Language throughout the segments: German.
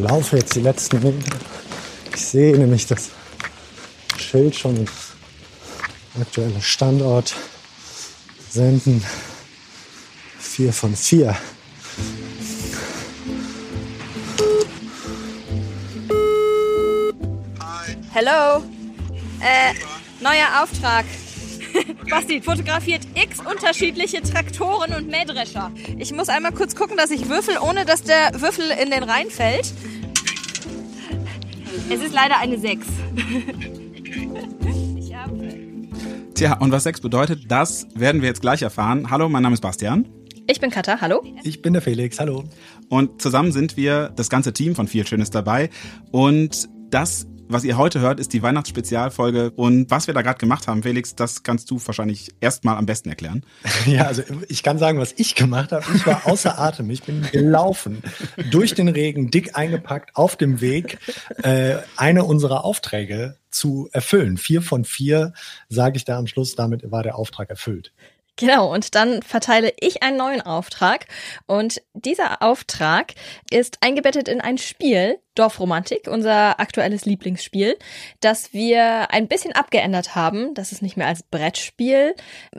laufe jetzt die letzten Meter. Ich sehe nämlich das Schild schon, aktueller Standort, senden vier von vier. Hello. Äh, neuer Auftrag. Basti fotografiert x unterschiedliche Traktoren und Mähdrescher. Ich muss einmal kurz gucken, dass ich würfel, ohne dass der Würfel in den Rhein fällt. Es ist leider eine 6. Ich habe. Tja, und was 6 bedeutet, das werden wir jetzt gleich erfahren. Hallo, mein Name ist Bastian. Ich bin Katha, hallo. Ich bin der Felix, hallo. Und zusammen sind wir das ganze Team von Viel Schönes dabei. Und das was ihr heute hört, ist die Weihnachtsspezialfolge. Und was wir da gerade gemacht haben, Felix, das kannst du wahrscheinlich erstmal am besten erklären. Ja, also ich kann sagen, was ich gemacht habe. Ich war außer Atem. Ich bin gelaufen, durch den Regen, dick eingepackt, auf dem Weg, äh, eine unserer Aufträge zu erfüllen. Vier von vier, sage ich da am Schluss, damit war der Auftrag erfüllt. Genau, und dann verteile ich einen neuen Auftrag. Und dieser Auftrag ist eingebettet in ein Spiel, Dorfromantik, unser aktuelles Lieblingsspiel, das wir ein bisschen abgeändert haben, dass es nicht mehr als Brettspiel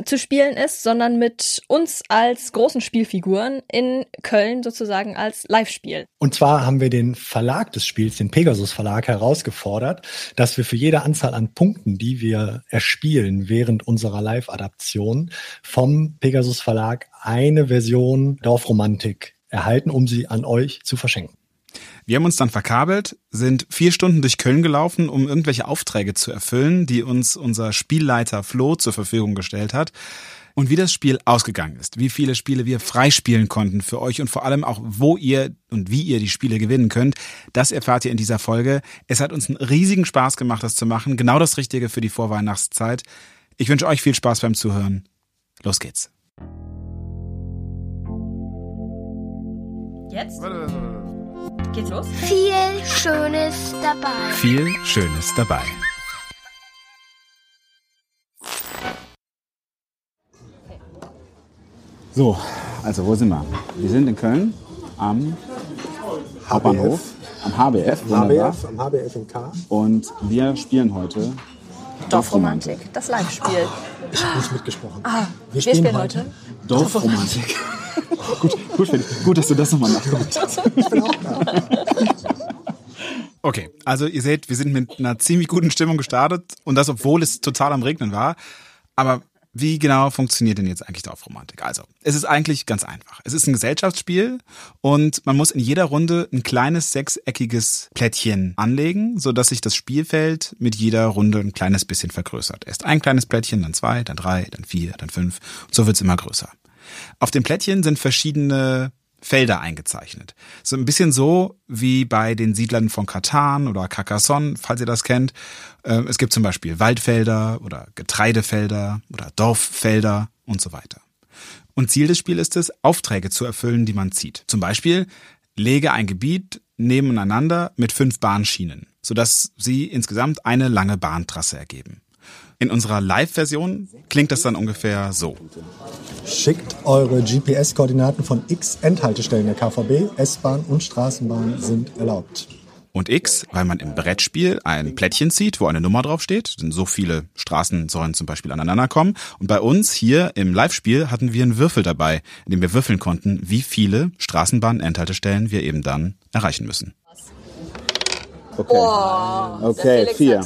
zu spielen ist, sondern mit uns als großen Spielfiguren in Köln sozusagen als Live-Spiel. Und zwar haben wir den Verlag des Spiels, den Pegasus Verlag, herausgefordert, dass wir für jede Anzahl an Punkten, die wir erspielen während unserer Live-Adaption, vom Pegasus Verlag eine Version Dorfromantik erhalten, um sie an euch zu verschenken. Wir haben uns dann verkabelt, sind vier Stunden durch Köln gelaufen, um irgendwelche Aufträge zu erfüllen, die uns unser Spielleiter Flo zur Verfügung gestellt hat. Und wie das Spiel ausgegangen ist, wie viele Spiele wir freispielen konnten für euch und vor allem auch, wo ihr und wie ihr die Spiele gewinnen könnt, das erfahrt ihr in dieser Folge. Es hat uns einen riesigen Spaß gemacht, das zu machen. Genau das Richtige für die Vorweihnachtszeit. Ich wünsche euch viel Spaß beim Zuhören. Los geht's. Jetzt? Geht's los? Viel Schönes dabei. Viel Schönes dabei. So, also wo sind wir? Wir sind in Köln am Hauptbahnhof, am HBF, wunderbar. HBF, am HBF in K. Und wir spielen heute Dorfromantik, das Live-Spiel. Ich habe nicht mitgesprochen. Ah, wir spielen heute Dorfromantik. gut, gut, gut, dass du das nochmal nachgeguckt hast. Ich bin auch da. Okay, also ihr seht, wir sind mit einer ziemlich guten Stimmung gestartet und das, obwohl es total am Regnen war. Aber wie genau funktioniert denn jetzt eigentlich Dorfromantik? Also, es ist eigentlich ganz einfach. Es ist ein Gesellschaftsspiel und man muss in jeder Runde ein kleines sechseckiges Plättchen anlegen, sodass sich das Spielfeld mit jeder Runde ein kleines bisschen vergrößert. Erst ein kleines Plättchen, dann zwei, dann drei, dann vier, dann fünf und so wird's immer größer. Auf dem Plättchen sind verschiedene Felder eingezeichnet. So ein bisschen so wie bei den Siedlern von Katan oder Carcassonne, falls ihr das kennt. Ähm, Es gibt zum Beispiel Waldfelder oder Getreidefelder oder Dorffelder und so weiter. Und Ziel des Spiels ist es, Aufträge zu erfüllen, die man zieht. Zum Beispiel, lege ein Gebiet nebeneinander mit fünf Bahnschienen, sodass sie insgesamt eine lange Bahntrasse ergeben. In unserer Live-Version klingt das dann ungefähr so. Schickt eure GPS-Koordinaten von X Endhaltestellen der KVB, S-Bahn und Straßenbahn sind erlaubt. Und X, weil man im Brettspiel ein Plättchen zieht, wo eine Nummer draufsteht. Denn so viele Straßen sollen zum Beispiel aneinander kommen. Und bei uns hier im Live-Spiel hatten wir einen Würfel dabei, in dem wir würfeln konnten, wie viele Straßenbahn-Endhaltestellen wir eben dann erreichen müssen. Okay, okay vier.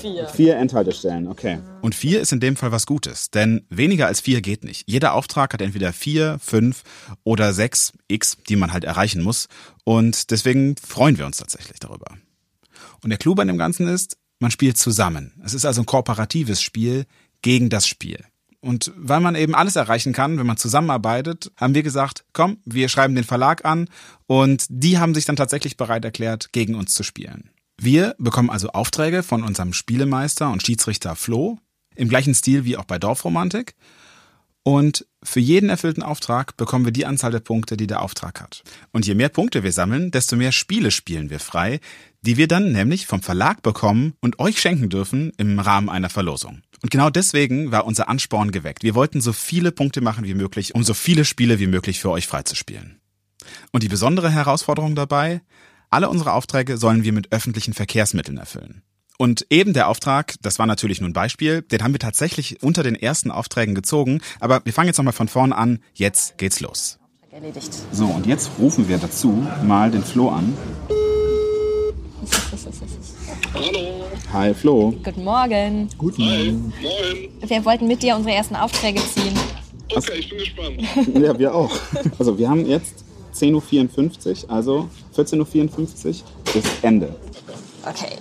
vier. Vier Endhaltestellen, okay. Und vier ist in dem Fall was Gutes, denn weniger als vier geht nicht. Jeder Auftrag hat entweder vier, fünf oder sechs X, die man halt erreichen muss. Und deswegen freuen wir uns tatsächlich darüber. Und der Clou bei dem Ganzen ist, man spielt zusammen. Es ist also ein kooperatives Spiel gegen das Spiel. Und weil man eben alles erreichen kann, wenn man zusammenarbeitet, haben wir gesagt, komm, wir schreiben den Verlag an und die haben sich dann tatsächlich bereit erklärt, gegen uns zu spielen. Wir bekommen also Aufträge von unserem Spielemeister und Schiedsrichter Flo, im gleichen Stil wie auch bei Dorfromantik. Und für jeden erfüllten Auftrag bekommen wir die Anzahl der Punkte, die der Auftrag hat. Und je mehr Punkte wir sammeln, desto mehr Spiele spielen wir frei, die wir dann nämlich vom Verlag bekommen und euch schenken dürfen im Rahmen einer Verlosung. Und genau deswegen war unser Ansporn geweckt. Wir wollten so viele Punkte machen wie möglich, um so viele Spiele wie möglich für euch freizuspielen. Und die besondere Herausforderung dabei, Alle unsere Aufträge sollen wir mit öffentlichen Verkehrsmitteln erfüllen. Und eben der Auftrag, das war natürlich nur ein Beispiel, den haben wir tatsächlich unter den ersten Aufträgen gezogen. Aber wir fangen jetzt nochmal von vorne an. Jetzt geht's los. Erledigt. So, und jetzt rufen wir dazu mal den Flo an. Hallo. Hi Flo. Guten Morgen. Guten Morgen. Moin. Wir wollten mit dir unsere ersten Aufträge ziehen. Okay, ich bin gespannt. Ja, wir auch. Also wir haben jetzt 10.54 Uhr, also 14.54 Uhr ist Ende. Okay.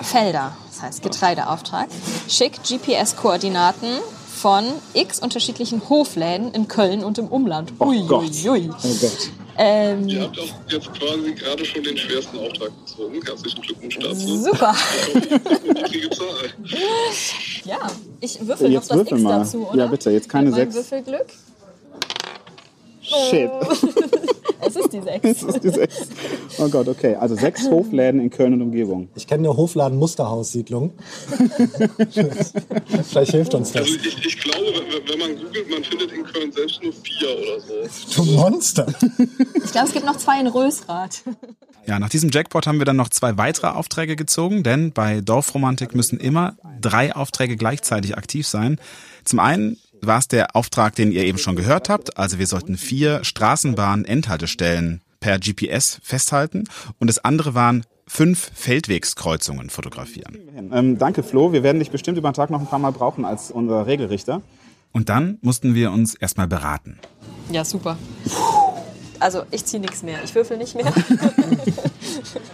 Felder, das heißt Getreideauftrag. Schick GPS-Koordinaten von x unterschiedlichen Hofläden in Köln und im Umland. Oh Gott. ui. Oh Gott. Ähm, Ihr habt auch jetzt quasi gerade schon den schwersten Auftrag gezogen. Herzlichen Glückwunsch dazu. super. Ja, ich würfel Jetzt noch das würfel X mal. dazu, oder? Ja, bitte, jetzt keine Mit meinem sechs. Würfelglück. Shit. Es ist die 6. Das ist die sechs. Oh Gott, okay. Also sechs Hofläden in Köln und Umgebung. Ich kenne eine Hofladen-Musterhaussiedlung. Vielleicht hilft uns das. Also ich, ich glaube, wenn- wenn man googelt, man findet in Köln selbst nur vier oder so. Du Monster. Ich glaube, es gibt noch zwei in Rösrath. Ja, nach diesem Jackpot haben wir dann noch zwei weitere Aufträge gezogen, denn bei Dorfromantik müssen immer drei Aufträge gleichzeitig aktiv sein. Zum einen war es der Auftrag, den ihr eben schon gehört habt. Also wir sollten vier Straßenbahn-Endhaltestellen per GPS festhalten. Und das andere waren fünf Feldwegskreuzungen fotografieren. Ähm, danke, Flo. Wir werden dich bestimmt über den Tag noch ein paar Mal brauchen als unser Regelrichter. Und dann mussten wir uns erstmal beraten. Ja, super. Also, ich ziehe nichts mehr. Ich würfel nicht mehr.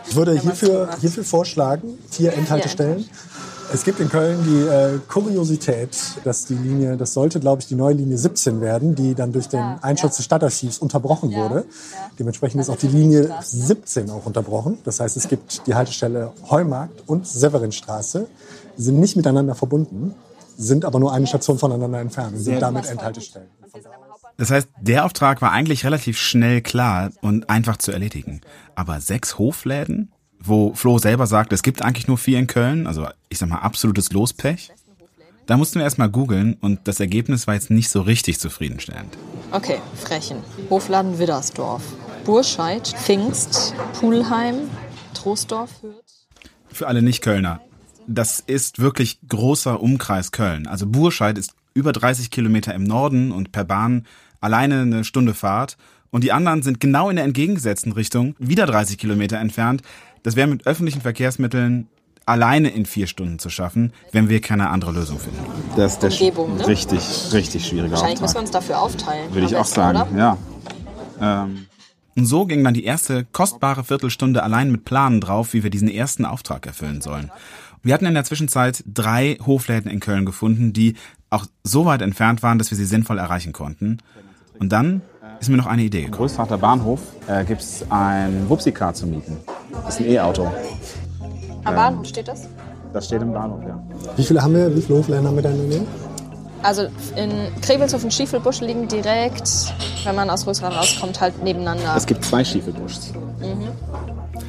Ich würde hierfür, hierfür vorschlagen, vier Endhaltestellen. Es gibt in Köln die äh, Kuriosität, dass die Linie, das sollte, glaube ich, die neue Linie 17 werden, die dann durch den Ja, Einsturz ja. des Stadtarchivs unterbrochen Ja, wurde. ja. Dementsprechend ist auch die Also Linie Straße, ne? 17 auch unterbrochen. Das heißt, es gibt die Haltestelle Heumarkt und Severinstraße. Die sind nicht miteinander verbunden, sind aber nur eine Station voneinander entfernt und sind damit Endhaltestellen. Das heißt, der Auftrag war eigentlich relativ schnell klar und einfach zu erledigen. Aber sechs Hofläden, wo Flo selber sagt, es gibt eigentlich nur vier in Köln, also ich sag mal absolutes Lospech. Da mussten wir erstmal googeln und das Ergebnis war jetzt nicht so richtig zufriedenstellend. Okay, Frechen. Hofladen Widdersdorf. Burscheid, Pfingst, Pulheim, Troisdorf, Hürth. Für alle Nicht-Kölner. Das ist wirklich großer Umkreis Köln. Also Burscheid ist über 30 Kilometer im Norden und per Bahn alleine eine Stunde Fahrt. Und die anderen sind genau in der entgegengesetzten Richtung, wieder 30 Kilometer entfernt. Das wäre mit öffentlichen Verkehrsmitteln alleine in vier Stunden zu schaffen, wenn wir keine andere Lösung finden. Das ist der Umgebung, ne? richtig, richtig schwierige Wahrscheinlich müssen wir uns dafür aufteilen. würde ich auch sagen, Oder? ja. Ähm. Und so ging dann die erste kostbare Viertelstunde allein mit Planen drauf, wie wir diesen ersten Auftrag erfüllen sollen. Wir hatten in der Zwischenzeit drei Hofläden in Köln gefunden, die auch so weit entfernt waren, dass wir sie sinnvoll erreichen konnten. Und dann ist mir noch eine Idee gekommen. Im Größvater Bahnhof äh, gibt es ein Wupsi-Car zu mieten. Das ist ein E-Auto. Am Bahnhof steht das? Das steht im Bahnhof, ja. Wie viele haben wir? Wie viele Hofläden haben wir da in der Nähe? Also in Krevelshof und Schiefelbusch liegen direkt, wenn man aus Rösrath rauskommt, halt nebeneinander. Es gibt zwei Schiefelbuschs.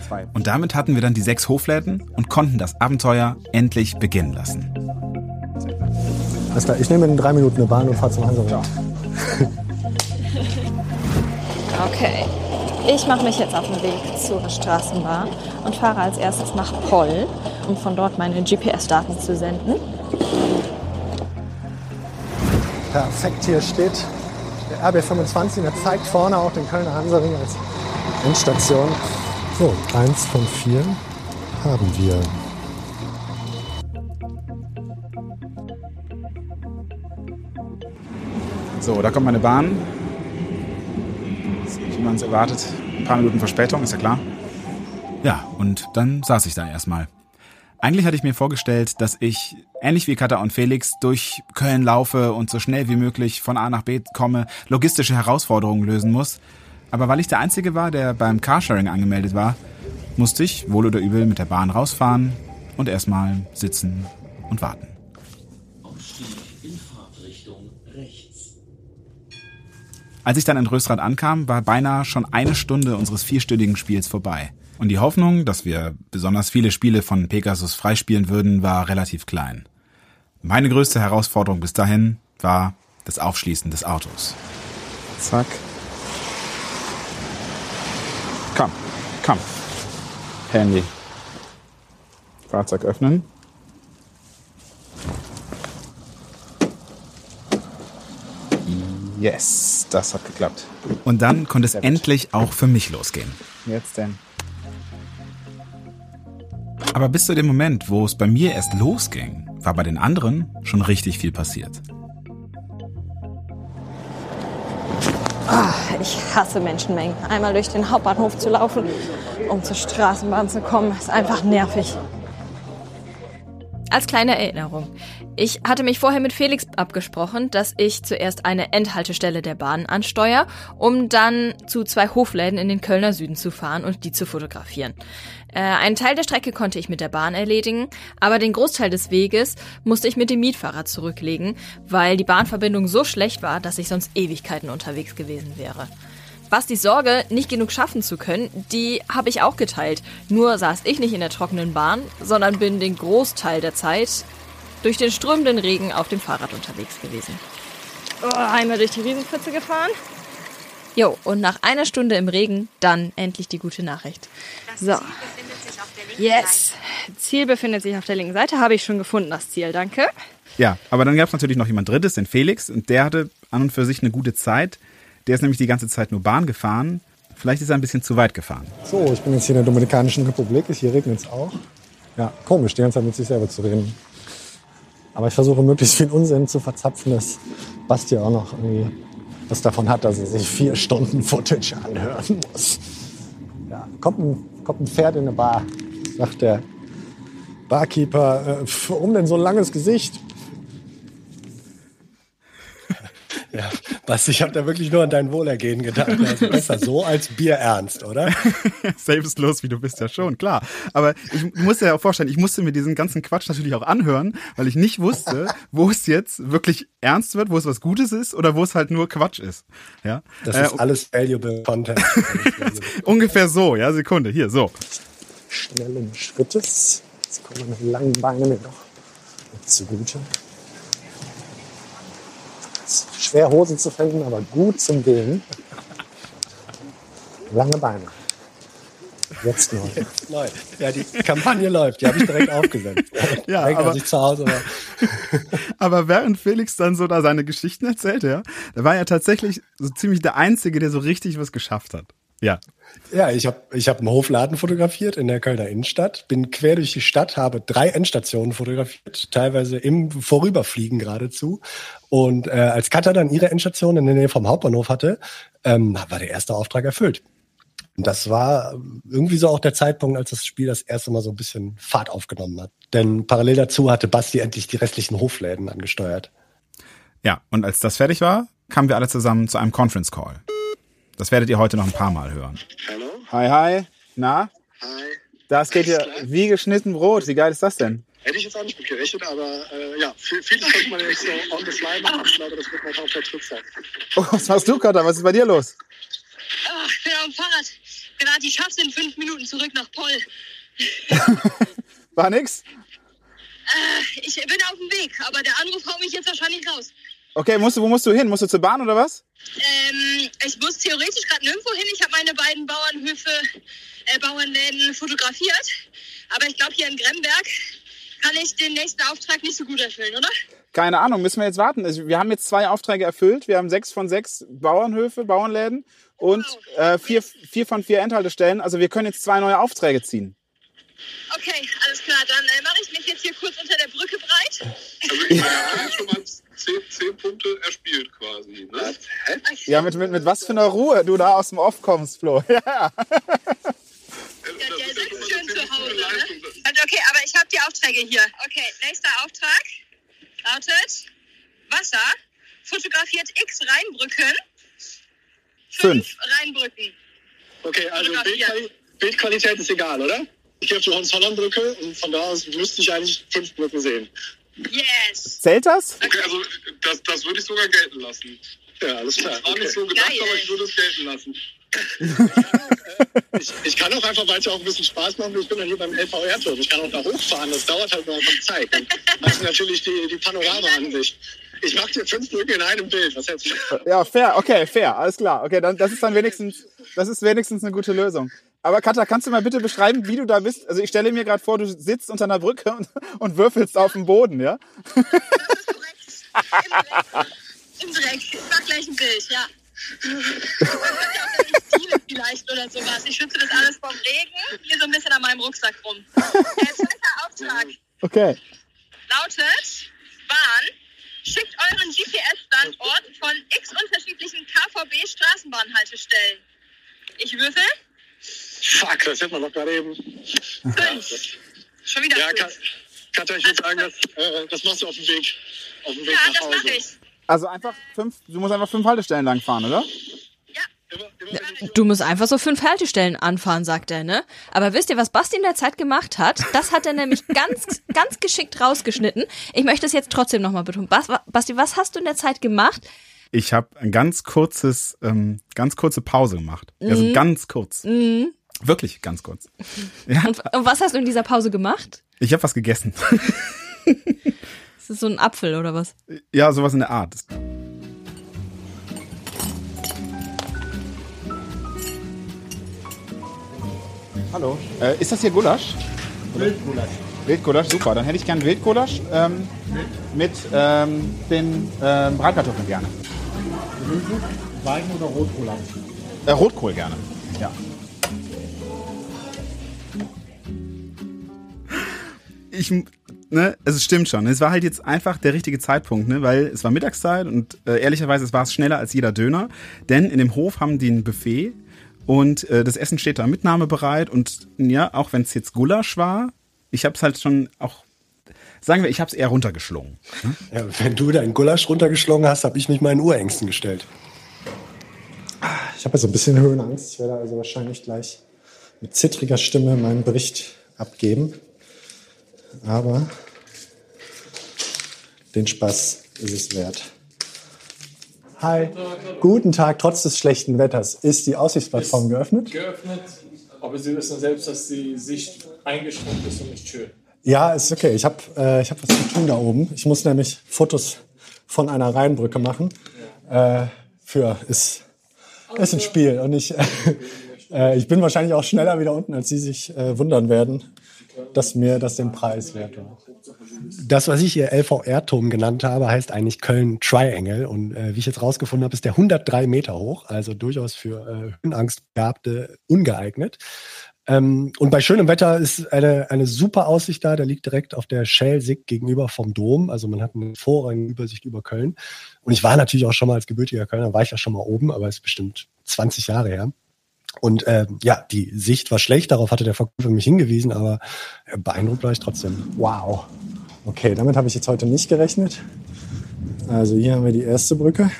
Zwei. Und damit hatten wir dann die sechs Hofläden und konnten das Abenteuer endlich beginnen lassen. Alles klar, ich nehme in drei Minuten eine Bahn und fahre zum Hansaring. Okay. Ich mache mich jetzt auf den Weg zur Straßenbahn und fahre als erstes nach Poll, um von dort meine GPS-Daten zu senden. Perfekt, hier steht der RB25, der zeigt vorne auch den Kölner Hansaring als Endstation. So, eins von vier haben wir. So, da kommt meine Bahn. Man es erwartet, ein paar Minuten Verspätung, ist ja klar. Ja, und dann saß ich da erstmal. Eigentlich hatte ich mir vorgestellt, dass ich, ähnlich wie Katha und Felix, durch Köln laufe und so schnell wie möglich von A nach B komme, logistische Herausforderungen lösen muss. Aber weil ich der Einzige war, der beim Carsharing angemeldet war, musste ich, wohl oder übel, mit der Bahn rausfahren und erstmal sitzen und warten. Als ich dann in Rösrath ankam, war beinahe schon eine Stunde unseres vierstündigen Spiels vorbei. Und die Hoffnung, dass wir besonders viele Spiele von Pegasus freispielen würden, war relativ klein. Meine größte Herausforderung bis dahin war das Aufschließen des Autos. Zack. Komm, komm. Handy. Fahrzeug öffnen. Yes, das hat geklappt. Und dann konnte es endlich auch für mich losgehen. Jetzt denn. Aber bis zu dem Moment, wo es bei mir erst losging, war bei den anderen schon richtig viel passiert. Ah, ich hasse Menschenmengen. Einmal durch den Hauptbahnhof zu laufen, um zur Straßenbahn zu kommen, ist einfach nervig. Als kleine Erinnerung. Ich hatte mich vorher mit Felix abgesprochen, dass ich zuerst eine Endhaltestelle der Bahn ansteuere, um dann zu zwei Hofläden in den Kölner Süden zu fahren und die zu fotografieren. Äh, einen Teil der Strecke konnte ich mit der Bahn erledigen, aber den Großteil des Weges musste ich mit dem Mietfahrrad zurücklegen, weil die Bahnverbindung so schlecht war, dass ich sonst Ewigkeiten unterwegs gewesen wäre. Was die Sorge, nicht genug schaffen zu können, die habe ich auch geteilt. Nur saß ich nicht in der trockenen Bahn, sondern bin den Großteil der Zeit durch den strömenden Regen auf dem Fahrrad unterwegs gewesen. Oh, einmal durch die Riesenpfütze gefahren. Jo, und nach einer Stunde im Regen dann endlich die gute Nachricht. So. Yes. Ziel befindet sich auf der linken Seite. Habe ich schon gefunden, das Ziel. Danke. Ja, aber dann gab es natürlich noch jemand Drittes, den Felix, und der hatte an und für sich eine gute Zeit. Der ist nämlich die ganze Zeit nur Bahn gefahren. Vielleicht ist er ein bisschen zu weit gefahren. So, ich bin jetzt hier in der Dominikanischen Republik. Hier regnet es auch. Ja, komisch, die ganze Zeit mit sich selber zu reden. Aber ich versuche möglichst viel Unsinn zu verzapfen, dass Basti auch noch irgendwie was davon hat, dass er sich vier Stunden Footage anhören muss. Ja, kommt, ein, kommt ein Pferd in eine Bar, sagt der Barkeeper, äh, warum denn so ein langes Gesicht? Ja, Basti, ich habe da wirklich nur an dein Wohlergehen gedacht. Also besser so als Bier ernst, oder? Selbstlos, wie du bist ja schon, klar. Aber ich muss ja auch vorstellen, ich musste mir diesen ganzen Quatsch natürlich auch anhören, weil ich nicht wusste, wo es jetzt wirklich ernst wird, wo es was Gutes ist oder wo es halt nur Quatsch ist. Ja. Das ist äh, alles valuable Content. Ungefähr so, ja, Sekunde, hier, so. Schnellen Schrittes. Jetzt kommen meine langen Beine mir noch zugute. Schwer Hosen zu finden, aber gut zum Gehen. Lange Beine. Jetzt neu. Neu. Ja, die Kampagne läuft. Die habe ich direkt aufgesetzt. Ja, Direkt, aber- als ich zu Hause war. Aber während Felix dann so da seine Geschichten erzählte, ja, da war er tatsächlich so ziemlich der Einzige, der so richtig was geschafft hat. Ja. Ja, ich habe ich hab einen Hofladen fotografiert in der Kölner Innenstadt, bin quer durch die Stadt, habe drei Endstationen fotografiert, teilweise im Vorüberfliegen geradezu. Und äh, als Katja dann ihre Endstation in der Nähe vom Hauptbahnhof hatte, ähm, war der erste Auftrag erfüllt. Und das war irgendwie so auch der Zeitpunkt, als das Spiel das erste Mal so ein bisschen Fahrt aufgenommen hat. Denn parallel dazu hatte Basti endlich die restlichen Hofläden angesteuert. Ja, und als das fertig war, kamen wir alle zusammen zu einem Conference Call. Das werdet ihr heute noch ein paar Mal hören. Hallo? Hi, hi. Na? Hi. Das geht ja wie geschnitten Brot. Wie geil ist das denn? Hätte ich jetzt auch nicht mit gerechnet, aber äh, ja, viel- vieles könnte man ja nicht so on the fly machen. Ich glaube, das wird heute auch der Tritt sein. Oh, was machst du, Katha? Was ist bei dir los? Ah, ich bin auf dem Fahrrad. Gerade ich schaff's in fünf Minuten zurück nach Poll. War nix? Äh, ich bin auf dem Weg, aber der Anruf haut mich jetzt wahrscheinlich raus. Okay, musst du, wo musst du hin? Musst du zur Bahn oder was? Ähm, ich muss theoretisch gerade nirgendwo hin. Ich habe meine beiden Bauernhöfe, äh, Bauernläden fotografiert. Aber ich glaube, hier in Gremberg kann ich den nächsten Auftrag nicht so gut erfüllen, oder? Keine Ahnung, müssen wir jetzt warten. Also, wir haben jetzt zwei Aufträge erfüllt. Wir haben sechs von sechs Bauernhöfe, Bauernläden und äh, vier, vier von vier Endhaltestellen. Also wir können jetzt zwei neue Aufträge ziehen. Okay, alles klar. Dann äh, mache ich mich jetzt hier kurz unter der Brücke breit. Also ich habe schon mal zehn, zehn Punkte erspielt quasi. Ne? Ja, mit, mit, mit was für einer Ruhe du da aus dem Off kommst, Flo. Ja. Ja, Das der sitzt schon zu Hause, ne? Also, Okay, aber ich habe die Aufträge hier. Okay, nächster Auftrag lautet Wasser fotografiert X Rheinbrücken. Fünf. Rheinbrücken. Okay, also. Bildquali Bildqualität ist egal, oder? Ich gehe auf die Hohenzollernbrücke und von da aus müsste ich eigentlich fünf Brücken sehen. Yes. Zählt das? Okay, also das, das würde ich sogar gelten lassen. Ja, alles klar. Das war nicht so gedacht, Geil. aber ich würde es gelten lassen. ich, ich kann auch einfach, weil es ja auch ein bisschen Spaß macht, ich bin dann hier beim LVR-Turm. Ich kann auch da hochfahren, das dauert halt nur einfach Zeit. Dann hast du natürlich die, die Panorama-Ansicht. Ich mache dir fünf Brücken in einem Bild. Was hältst du? Ja, fair. Okay, fair. Alles klar. Okay, dann das ist dann wenigstens, das ist wenigstens eine gute Lösung. Aber Katha, kannst du mal bitte beschreiben, wie du da bist? Also ich stelle mir gerade vor, du sitzt unter einer Brücke und, und würfelst auf dem Boden, ja? Das ist korrekt. Im Dreck. Im Dreck. Ich mach gleich ein Bild, ja. Vielleicht oder sowas. Ich schütze das alles vom Regen. Hier so ein bisschen an meinem Rucksack rum. Äh, zweiter Auftrag Okay. lautet, Bahn, schickt euren GPS-Standort von x unterschiedlichen KVB-Straßenbahnhaltestellen. Ich würfel. Fuck, das hätten wir doch gerade eben. Fünf. Schon wieder Ja, fünf. Ka- Katja, ich würde sagen, das, äh, das machst du auf dem Weg. Auf dem Weg Ja, nach das Hause. mache ich. Also einfach fünf, du musst einfach fünf Haltestellen lang fahren, oder? Du- musst einfach so fünf Haltestellen anfahren, sagt er, ne? Aber wisst ihr, was Basti in der Zeit gemacht hat? Das hat er nämlich ganz, ganz geschickt rausgeschnitten. Ich möchte es jetzt trotzdem nochmal betonen. Bas, Basti, was hast du in der Zeit gemacht? Ich habe ein ganz kurzes, ähm, ganz kurze Pause gemacht. Also ganz kurz. Wirklich ganz kurz. Ja, Und, und was hast du in dieser Pause gemacht? ich habe was gegessen. Ist das so ein Apfel oder was? ja, sowas in der Art. Hallo. Äh, ist das hier Gulasch? Wildgulasch. Wildgulasch, super. Dann hätte ich gern Wildgulasch ähm, mit ähm, den ähm, Bratkartoffeln gerne. Weichen oder Rotkohl? Äh, Rotkohl gerne. Ja. Ich, ne, es stimmt schon. Es war halt jetzt einfach der richtige Zeitpunkt, ne, weil es war Mittagszeit und äh, ehrlicherweise es war es schneller als jeder Döner, denn in dem Hof haben die ein Buffet und äh, das Essen steht da mitnahmebereit und ja, auch wenn es jetzt Gulasch war, ich habe es halt schon auch, sagen wir, ich habe es eher runtergeschlungen. Ja, wenn du deinen Gulasch runtergeschlagen hast, habe ich mich meinen Urängsten gestellt. Ich habe jetzt so ein bisschen Höhenangst. Ich werde also wahrscheinlich gleich mit zittriger Stimme meinen Bericht abgeben. Aber den Spaß ist es wert. Hi, guten Tag. Trotz des schlechten Wetters ist die Aussichtsplattform geöffnet. geöffnet, aber Sie wissen selbst, dass die Sicht eingeschränkt ist und nicht schön. Ja, ist okay. Ich habe äh, ich hab was zu tun da oben. Ich muss nämlich Fotos von einer Rheinbrücke machen. Äh, für ist, ist ein Spiel. Und ich, äh, ich bin wahrscheinlich auch schneller wieder unten, als Sie sich äh, wundern werden, dass mir das den Preis wert war. Das, was ich hier LVR-Turm genannt habe, heißt eigentlich Köln Triangle. Und äh, wie ich jetzt rausgefunden habe, ist der 103 Meter hoch, also durchaus für äh, Höhenangstbegabte ungeeignet. Ähm, und bei schönem Wetter ist eine, eine super Aussicht da. Der liegt direkt auf der Schelsig gegenüber vom Dom. Also man hat eine vorrangige Übersicht über Köln. Und ich war natürlich auch schon mal als gebürtiger Kölner, war ich ja schon mal oben, aber es ist bestimmt 20 Jahre her. Und äh, ja, die Sicht war schlecht, darauf hatte der Verkäufer mich hingewiesen, aber äh, beeindruckt war ich trotzdem. Wow. Okay, damit habe ich jetzt heute nicht gerechnet. Also hier haben wir die erste Brücke.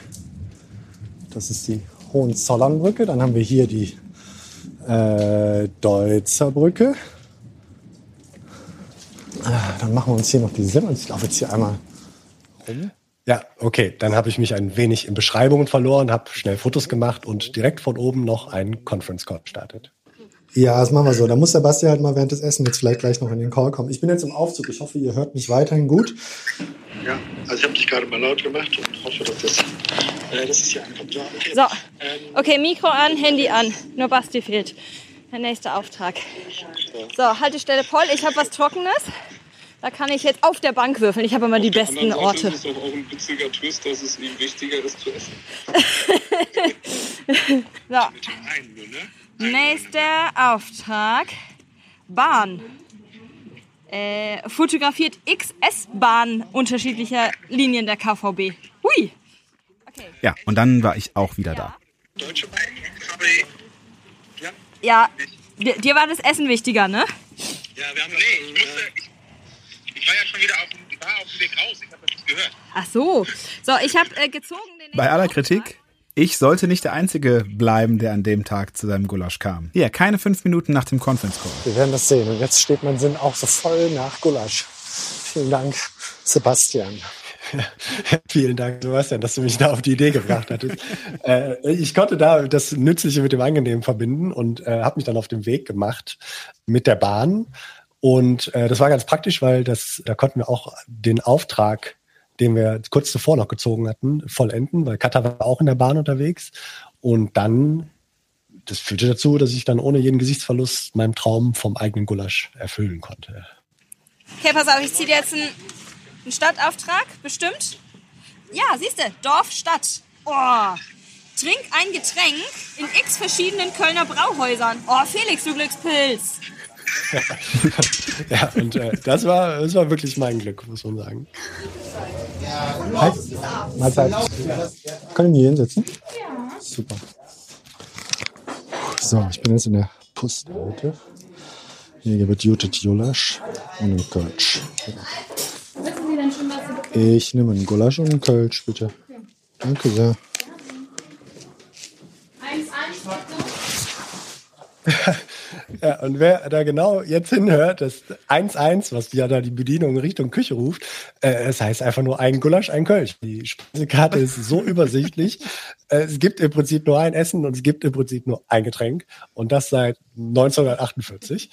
Das ist die Hohenzollernbrücke. Dann haben wir hier die äh, Deutzer Brücke. Ah, Dann machen wir uns hier noch die Simmons. Ich laufe jetzt hier einmal rum. Ja, okay, dann habe ich mich ein wenig in Beschreibungen verloren, habe schnell Fotos gemacht und direkt von oben noch einen Conference Call gestartet. Ja, das machen wir so. Da muss der Basti halt mal während des Essens jetzt vielleicht gleich noch in den Call kommen. Ich bin jetzt im Aufzug. Ich hoffe, ihr hört mich weiterhin gut. Ja, also ich habe dich gerade mal laut gemacht und hoffe, dass das, äh, das ist hier ankommt. Ja, okay. So, Ähm, okay, Mikro an, Handy an. Nur Basti fehlt. Der nächste Auftrag. So, Haltestelle Poll, ich habe was Trockenes. Da kann ich jetzt auf der Bank würfeln. Ich habe immer die besten Orte. ist doch auch ein witziger Twist, dass es ihm wichtiger ist zu essen. So, ein, nur, ne? Nächster Auftrag. Bahn. Äh, fotografiert XS-Bahn unterschiedlicher Linien der KVB. Hui. Okay. Ja, und dann war ich auch wieder da. Deutsche Bahn, KW. Ja, Ja, dir, dir war das Essen wichtiger, ne? ja, wir haben nee, ich musste, ich, ich war ja schon wieder auf dem, war auf dem Weg raus, ich habe das nicht gehört. Ach so. So, ich habe äh, gezogen den Bei aller nächsten Kritik, ich sollte nicht der Einzige bleiben, der an dem Tag zu seinem Gulasch kam. Hier, keine fünf Minuten nach dem Conference Call. Wir werden das sehen. Und jetzt steht mein Sinn auch so voll nach Gulasch. Vielen Dank, Sebastian. Vielen Dank, Sebastian, dass du mich da auf die Idee gebracht hattest. äh, ich konnte da das Nützliche mit dem Angenehmen verbinden und äh, habe mich dann auf den Weg gemacht mit der Bahn. Und äh, das war ganz praktisch, weil das, da konnten wir auch den Auftrag, den wir kurz zuvor noch gezogen hatten, vollenden, weil Katha war auch in der Bahn unterwegs. Und dann das führte dazu, dass ich dann ohne jeden Gesichtsverlust meinem Traum vom eigenen Gulasch erfüllen konnte. Okay, pass auf, ich ziehe dir jetzt einen, einen Stadtauftrag, bestimmt. Ja, siehst du, Dorf, Stadt. Oh, trink ein Getränk in x verschiedenen Kölner Brauhäusern. Oh, Felix, du Glückspilz. ja, und äh, das, war, das war wirklich mein Glück, muss man sagen. Hi. Mahlzeit. Können wir hier hinsetzen? Ja. Super. So, ich bin jetzt in der Postleute. Hier wird Jute Gulasch und ein Kölsch. Ich nehme einen Gulasch und einen Kölsch, bitte. Danke sehr. Ja, und wer da genau jetzt hinhört, das 1-1, was ja da die Bedienung Richtung Küche ruft, äh, es heißt einfach nur ein Gulasch, ein Kölsch. Die Speisekarte ist so übersichtlich. Äh, es gibt im Prinzip nur ein Essen und es gibt im Prinzip nur ein Getränk. Und das seit 1948.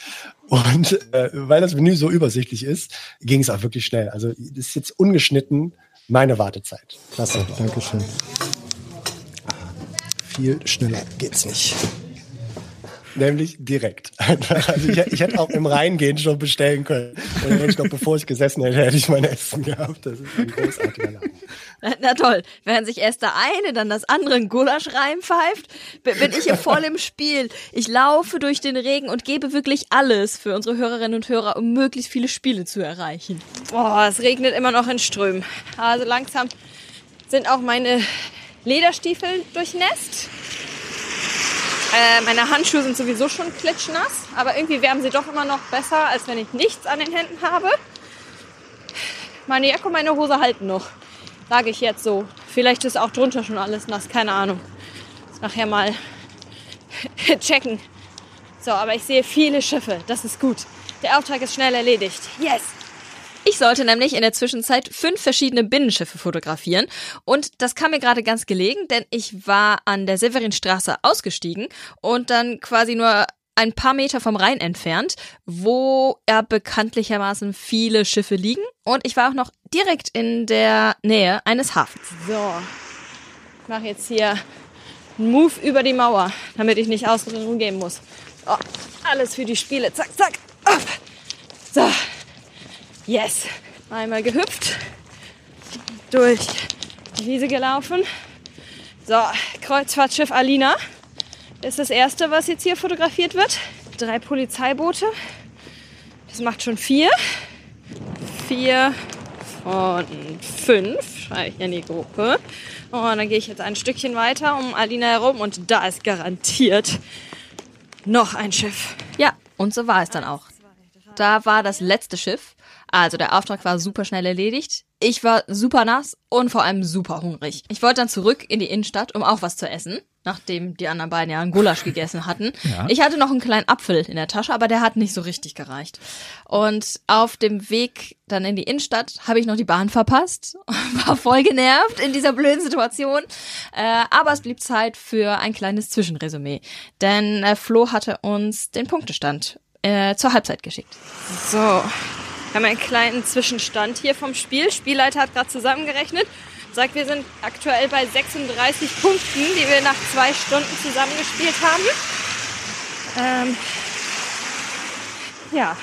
Und äh, weil das Menü so übersichtlich ist, ging es auch wirklich schnell. Also das ist jetzt ungeschnitten meine Wartezeit. Klasse, Dankeschön. Viel schneller geht's nicht. Nämlich direkt. Also ich, ich, hätte auch im Reingehen schon bestellen können. Und ich glaube, bevor ich gesessen hätte, hätte ich mein Essen gehabt. Das ist ein großartiger Laden. Na toll, während sich erst der eine, dann das andere ein Gulasch reinpfeift, bin ich hier voll im Spiel. Ich laufe durch den Regen und gebe wirklich alles für unsere Hörerinnen und Hörer, um möglichst viele Spiele zu erreichen. Boah, es regnet immer noch in Strömen. Also langsam sind auch meine Lederstiefel durchnässt. Äh, meine Handschuhe sind sowieso schon klitschnass, aber irgendwie wärmen sie doch immer noch besser, als wenn ich nichts an den Händen habe. Meine Jacke und meine Hose halten noch, sage ich jetzt so. Vielleicht ist auch drunter schon alles nass, keine Ahnung. Nachher mal checken. So, aber ich sehe viele Schiffe, das ist gut. Der Auftrag ist schnell erledigt. Yes! Ich sollte nämlich in der Zwischenzeit fünf verschiedene Binnenschiffe fotografieren und das kam mir gerade ganz gelegen, denn ich war an der Severinstraße ausgestiegen und dann quasi nur ein paar Meter vom Rhein entfernt, wo ja bekanntlichermaßen viele Schiffe liegen und ich war auch noch direkt in der Nähe eines Hafens. So, ich mache jetzt hier einen Move über die Mauer, damit ich nicht außen gehen muss. Oh, alles für die Spiele. Zack, zack. Up. So, Yes. Einmal gehüpft, durch die Wiese gelaufen. So, Kreuzfahrtschiff Alina ist das erste, was jetzt hier fotografiert wird. Drei Polizeiboote. Das macht schon vier. Vier von fünf schreibe ich in die Gruppe. Und dann gehe ich jetzt ein Stückchen weiter um Alina herum und da ist garantiert noch ein Schiff. Ja, und so war es dann auch. Da war das letzte Schiff also der Auftrag war super schnell erledigt. Ich war super nass und vor allem super hungrig. Ich wollte dann zurück in die Innenstadt, um auch was zu essen, nachdem die anderen beiden ja einen Gulasch gegessen hatten. Ja. Ich hatte noch einen kleinen Apfel in der Tasche, aber der hat nicht so richtig gereicht. Und auf dem Weg dann in die Innenstadt habe ich noch die Bahn verpasst, war voll genervt in dieser blöden Situation. Äh, aber es blieb Zeit für ein kleines Zwischenresümee, denn äh, Flo hatte uns den Punktestand äh, zur Halbzeit geschickt. So, wir haben einen kleinen Zwischenstand hier vom Spiel. Spielleiter hat gerade zusammengerechnet. Sagt, wir sind aktuell bei 36 Punkten, die wir nach zwei Stunden zusammengespielt haben. Ähm, ja,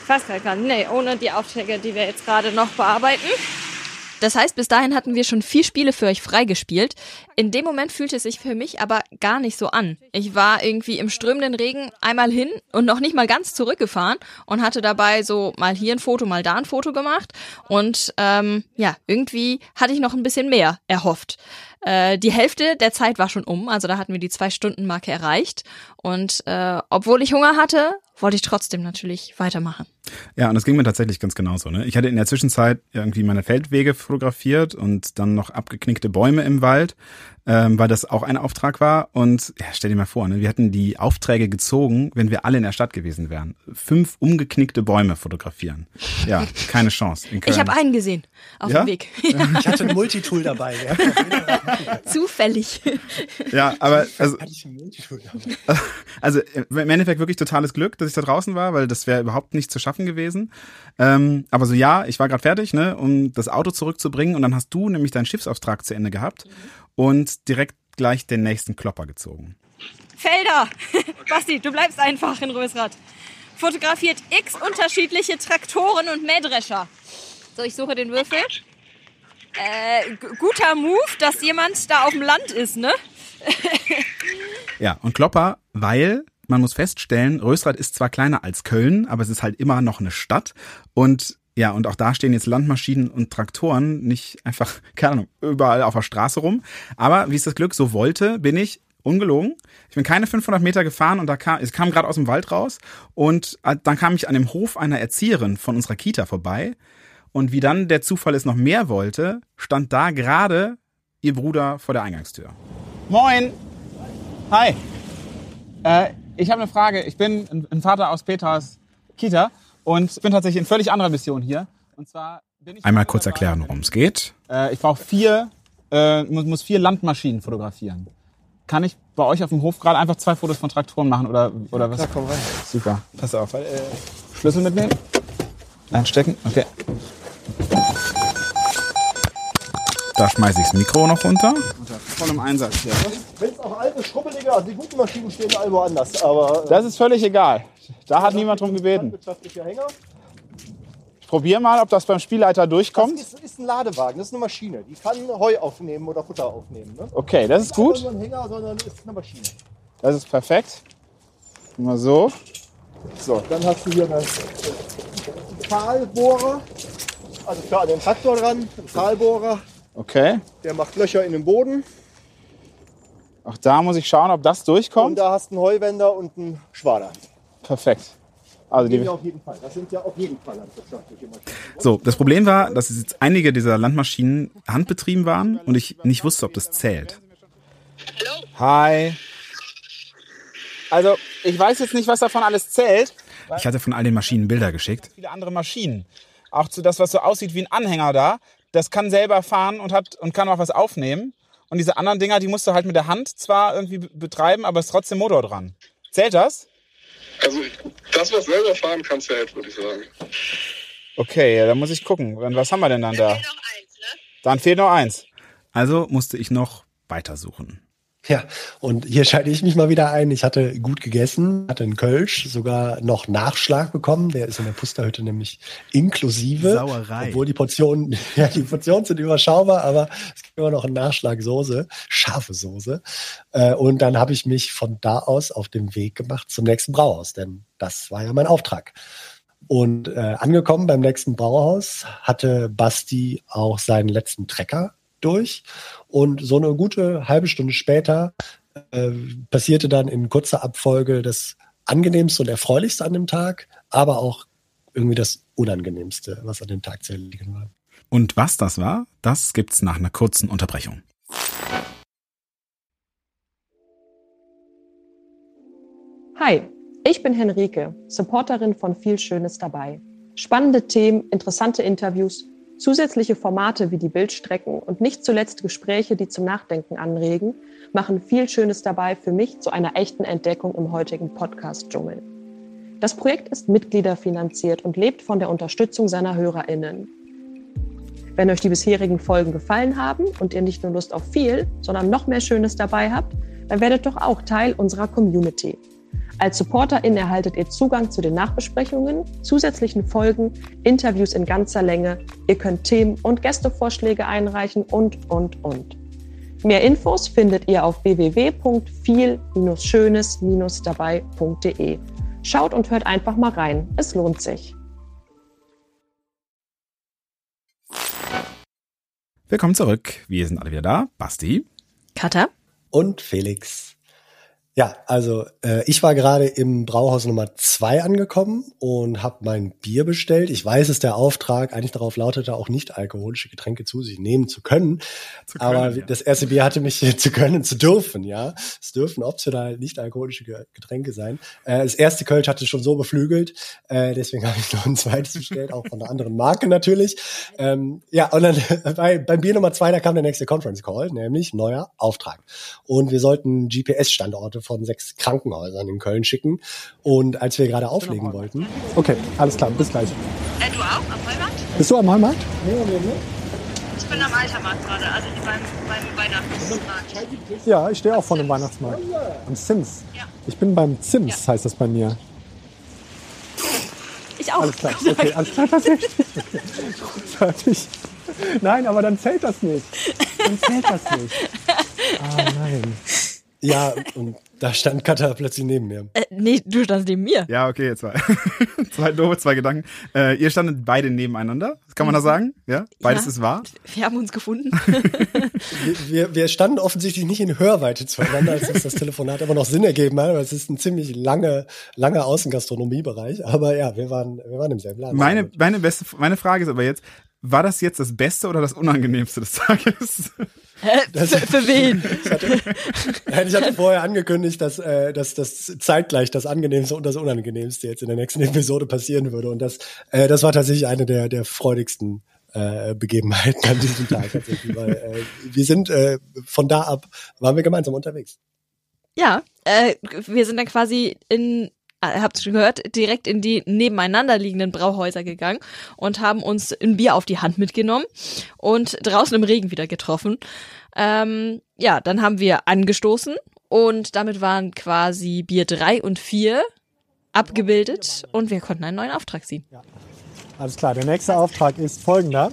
ich weiß gar nicht, nee, ohne die Aufträge, die wir jetzt gerade noch bearbeiten. Das heißt, bis dahin hatten wir schon vier Spiele für euch freigespielt. In dem Moment fühlte es sich für mich aber gar nicht so an. Ich war irgendwie im strömenden Regen einmal hin und noch nicht mal ganz zurückgefahren und hatte dabei so mal hier ein Foto, mal da ein Foto gemacht. Und ähm, ja, irgendwie hatte ich noch ein bisschen mehr erhofft. Äh, die Hälfte der Zeit war schon um, also da hatten wir die Zwei-Stunden-Marke erreicht. Und äh, obwohl ich Hunger hatte, wollte ich trotzdem natürlich weitermachen. Ja, und das ging mir tatsächlich ganz genauso. Ne? Ich hatte in der Zwischenzeit irgendwie meine Feldwege fotografiert und dann noch abgeknickte Bäume im Wald ähm, weil das auch ein Auftrag war. Und ja, stell dir mal vor, ne, wir hätten die Aufträge gezogen, wenn wir alle in der Stadt gewesen wären. Fünf umgeknickte Bäume fotografieren. Ja, keine Chance. Ich habe einen gesehen auf ja? dem Weg. Ja. Ich hatte ein Multitool dabei. Zufällig. Ja, aber also, also im Endeffekt wirklich totales Glück, dass ich da draußen war, weil das wäre überhaupt nicht zu schaffen gewesen. Ähm, aber so ja, ich war gerade fertig, ne, um das Auto zurückzubringen und dann hast du nämlich deinen Schiffsauftrag zu Ende gehabt. Mhm und direkt gleich den nächsten Klopper gezogen. Felder. Basti, du bleibst einfach in Rösrath. Fotografiert x unterschiedliche Traktoren und Mähdrescher. So, ich suche den Würfel. Äh, guter Move, dass jemand da auf dem Land ist, ne? ja, und Klopper, weil man muss feststellen, Rösrath ist zwar kleiner als Köln, aber es ist halt immer noch eine Stadt. Und ja, und auch da stehen jetzt Landmaschinen und Traktoren nicht einfach, keine Ahnung, überall auf der Straße rum. Aber wie ist das Glück, so wollte, bin ich ungelogen. Ich bin keine 500 Meter gefahren und da kam, ich kam gerade aus dem Wald raus und äh, dann kam ich an dem Hof einer Erzieherin von unserer Kita vorbei. Und wie dann der Zufall es noch mehr wollte, stand da gerade ihr Bruder vor der Eingangstür. Moin! Hi! Äh, ich habe eine Frage. Ich bin ein Vater aus Peters Kita und bin tatsächlich in völlig anderer Mission hier. Und zwar bin ich Einmal kurz erklären, worum es geht. Äh, ich brauche vier, äh, muss, muss vier Landmaschinen fotografieren. Kann ich bei euch auf dem Hof gerade einfach zwei Fotos von Traktoren machen oder, oder was? Klar, komm rein. Super. Pass auf. Äh, Schlüssel mitnehmen? Einstecken? Okay. Da schmeiße ich das Mikro noch runter. Unter vollem Einsatz hier. Wenn es auch alte, schrubbelige, die guten Maschinen stehen alle woanders. Aber, Das ist völlig egal. Da hat niemand drum gebeten. Ich probiere mal, ob das beim Spielleiter Das durchkommt. ist, ist ein Ladewagen, das ist eine Maschine. Die kann Heu aufnehmen oder Futter aufnehmen. Ne? Okay, das ist Nicht gut. einfach nur ein Hänger, sondern ist eine Maschine. Das ist perfekt. Mal so. So, dann hast du hier einen Pfahlbohrer. Also klar, den Traktor dran, ein Pfahlbohrer. Okay. Der macht Löcher in den Boden. Auch da muss ich schauen, ob das Und durchkommt. da hast du einen Heuwender und einen Schwader. Perfekt. Also Die die, auf jeden Fall. Das sind ja auf jeden Fall landwirtschaftliche Maschinen. so, das Problem war, dass jetzt einige dieser Landmaschinen handbetrieben waren und ich nicht wusste, ob das zählt. Hi. Also, ich weiß jetzt nicht, was davon alles zählt. Ich hatte von all den Maschinen Bilder geschickt. Viele andere Maschinen. Auch zu das, was so aussieht wie ein Anhänger da. Das kann selber fahren und hat und kann auch was aufnehmen. Und diese anderen Dinger, die musst du halt mit der Hand zwar irgendwie be- betreiben, aber es ist trotzdem Motor dran. Zählt das? Also das, was selber fahren kann, zählt, würde ich sagen. Okay, ja, dann muss ich gucken. Was haben wir denn dann da? Noch eins, ne? Dann fehlt noch eins. Also musste ich noch weitersuchen. Ja, und hier schalte ich mich mal wieder ein. Ich hatte gut gegessen, hatte einen Kölsch, sogar noch Nachschlag bekommen. Der ist in der Pusterhütte nämlich inklusive. Sauerei. Obwohl die Portionen, ja, die Portionen sind überschaubar, aber es gibt immer noch einen Nachschlag Soße, scharfe Soße. Äh, Und dann habe ich mich von da aus auf den Weg gemacht zum nächsten Brauhaus, denn das war ja mein Auftrag. Und äh, angekommen beim nächsten Brauhaus hatte Basti auch seinen letzten Trecker durch. Und so eine gute halbe Stunde später äh, passierte dann in kurzer Abfolge das Angenehmste und Erfreulichste an dem Tag, aber auch irgendwie das Unangenehmste, was an dem Tag zu erledigen war. Und was das war, das gibt's nach einer kurzen Unterbrechung. Hi, ich bin Henrike, Supporterin von Viel Schönes dabei. Spannende Themen, interessante Interviews, zusätzliche Formate wie die Bildstrecken und nicht zuletzt Gespräche, die zum Nachdenken anregen, machen Viel Schönes dabei für mich zu einer echten Entdeckung im heutigen Podcast-Dschungel. Das Projekt ist mitgliederfinanziert und lebt von der Unterstützung seiner HörerInnen. Wenn euch die bisherigen Folgen gefallen haben und ihr nicht nur Lust auf viel, sondern noch mehr Schönes dabei habt, dann werdet doch auch Teil unserer Community. Als SupporterIn erhaltet ihr Zugang zu den Nachbesprechungen, zusätzlichen Folgen, Interviews in ganzer Länge. Ihr könnt Themen und Gästevorschläge einreichen und, und, und. Mehr Infos findet ihr auf www.viel-schönes-dabei.de. Schaut und hört einfach mal rein. Es lohnt sich. Willkommen zurück. Wir sind alle wieder da. Basti. Katha? Und Felix. Ja, also äh, ich war gerade im Brauhaus Nummer zwei angekommen und habe mein Bier bestellt. Ich weiß, dass der Auftrag eigentlich darauf lautete, auch nicht alkoholische Getränke zu sich nehmen zu können. Zu können, Aber ja. das erste Bier hatte mich zu können, zu dürfen, ja. Es dürfen optional nicht alkoholische Ge- Getränke sein. Äh, das erste Kölsch hatte schon so beflügelt, äh, deswegen habe ich noch ein zweites bestellt, auch von einer anderen Marke natürlich. Ähm, ja, und dann bei, beim Bier Nummer zwei, da kam der nächste Conference Call, nämlich neuer Auftrag. Und wir sollten GPS-Standorte von sechs Krankenhäusern in Köln schicken. Und als wir gerade auflegen wollten, Okay, alles klar, bis gleich. Äh, du auch am Heumarkt? Bist du am Heumarkt? Ich bin am Altermarkt gerade, also beim, beim Weihnachtsmarkt. Ja, ich stehe auch vor dem Weihnachtsmarkt. Am Sims. Ich bin beim Sims, heißt das bei mir. Ich auch. Alles klar, okay, alles klar, tatsächlich. Großartig. Nein, aber dann zählt das nicht. Dann zählt das nicht. Ah, nein. Ja, und da stand Katha plötzlich neben mir. Äh, nee, du standst neben mir. Ja, okay, jetzt zwei. zwei doofe, zwei Gedanken. Äh, ihr standet beide nebeneinander, kann man das sagen? Ja? Beides Ja. ist wahr. Wir haben uns gefunden. Wir, wir, wir standen offensichtlich nicht in Hörweite zueinander, als dass das Telefonat aber noch Sinn ergeben hat. weil Es ist ein ziemlich lange, langer Außengastronomiebereich. Aber ja, wir waren, wir waren im selben Laden. Meine, meine, beste, meine Frage ist aber jetzt, war das jetzt das Beste oder das Unangenehmste des Tages? Hä? für, für wen? Ich hatte, ich hatte vorher angekündigt, dass, äh, dass das zeitgleich das Angenehmste und das Unangenehmste jetzt in der nächsten Episode passieren würde. Und das, äh, das war tatsächlich eine der, der freudigsten äh, Begebenheiten an diesem Tag tatsächlich. Weil äh, wir sind äh, von da ab, waren wir gemeinsam unterwegs. Ja, äh, wir sind dann quasi in, habt ihr schon gehört, direkt in die nebeneinander liegenden Brauhäuser gegangen und haben uns ein Bier auf die Hand mitgenommen und draußen im Regen wieder getroffen. Ähm, ja, dann haben wir angestoßen und damit waren quasi Bier drei und vier abgebildet und wir konnten einen neuen Auftrag ziehen. Alles klar, der nächste Auftrag ist folgender.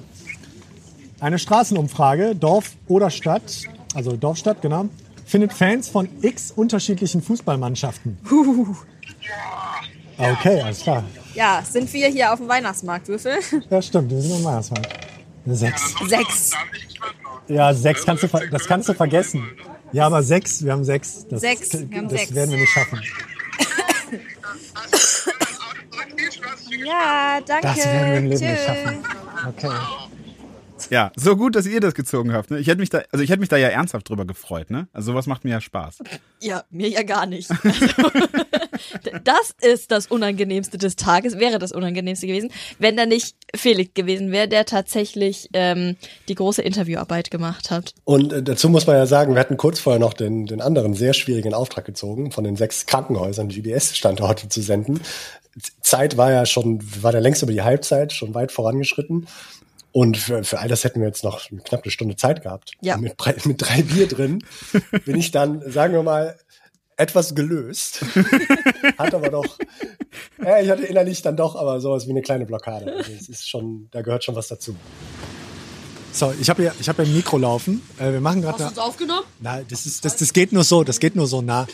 Eine Straßenumfrage, Dorf oder Stadt, also Dorfstadt, genau, findet Fans von x unterschiedlichen Fußballmannschaften. Okay, alles klar. Ja, sind wir hier auf dem Weihnachtsmarkt, Würfel? Ja, stimmt, wir sind am Weihnachtsmarkt. Eine Sechs. Sechs. Ja, sechs kannst du, ver- das kannst du vergessen. Ja, aber sechs, wir haben sechs. Das, Sechs, wir haben das sechs. werden wir nicht schaffen. Ja, danke. Das werden wir im Leben nicht schaffen. Okay. Ja, so gut, dass ihr das gezogen habt. Ne? Ich hätte mich da, also ich hätte mich da ja ernsthaft drüber gefreut. Ne? Also sowas macht mir ja Spaß. Ja, mir ja gar nicht. Also, das ist das Unangenehmste des Tages, wäre das Unangenehmste gewesen, wenn da nicht Felix gewesen wäre, der tatsächlich ähm, die große Interviewarbeit gemacht hat. Und äh, dazu muss man ja sagen, wir hatten kurz vorher noch den, den anderen sehr schwierigen Auftrag gezogen, von den sechs Krankenhäusern GBS-Standorte zu senden. Zeit war ja schon, war ja längst über die Halbzeit, schon weit vorangeschritten. Und für, für all das hätten wir jetzt noch knapp eine Stunde Zeit gehabt. Ja. Mit, mit drei Bier drin bin ich dann, sagen wir mal, etwas gelöst. Hat aber doch, ja, ich hatte innerlich dann doch aber sowas wie eine kleine Blockade. Also es ist schon, da gehört schon was dazu. So, ich habe hier, ich habe hier ein Mikro laufen. Äh, wir machen gerade. Hast du es aufgenommen? Nein, das ist, das, das geht nur so, das geht nur so nah.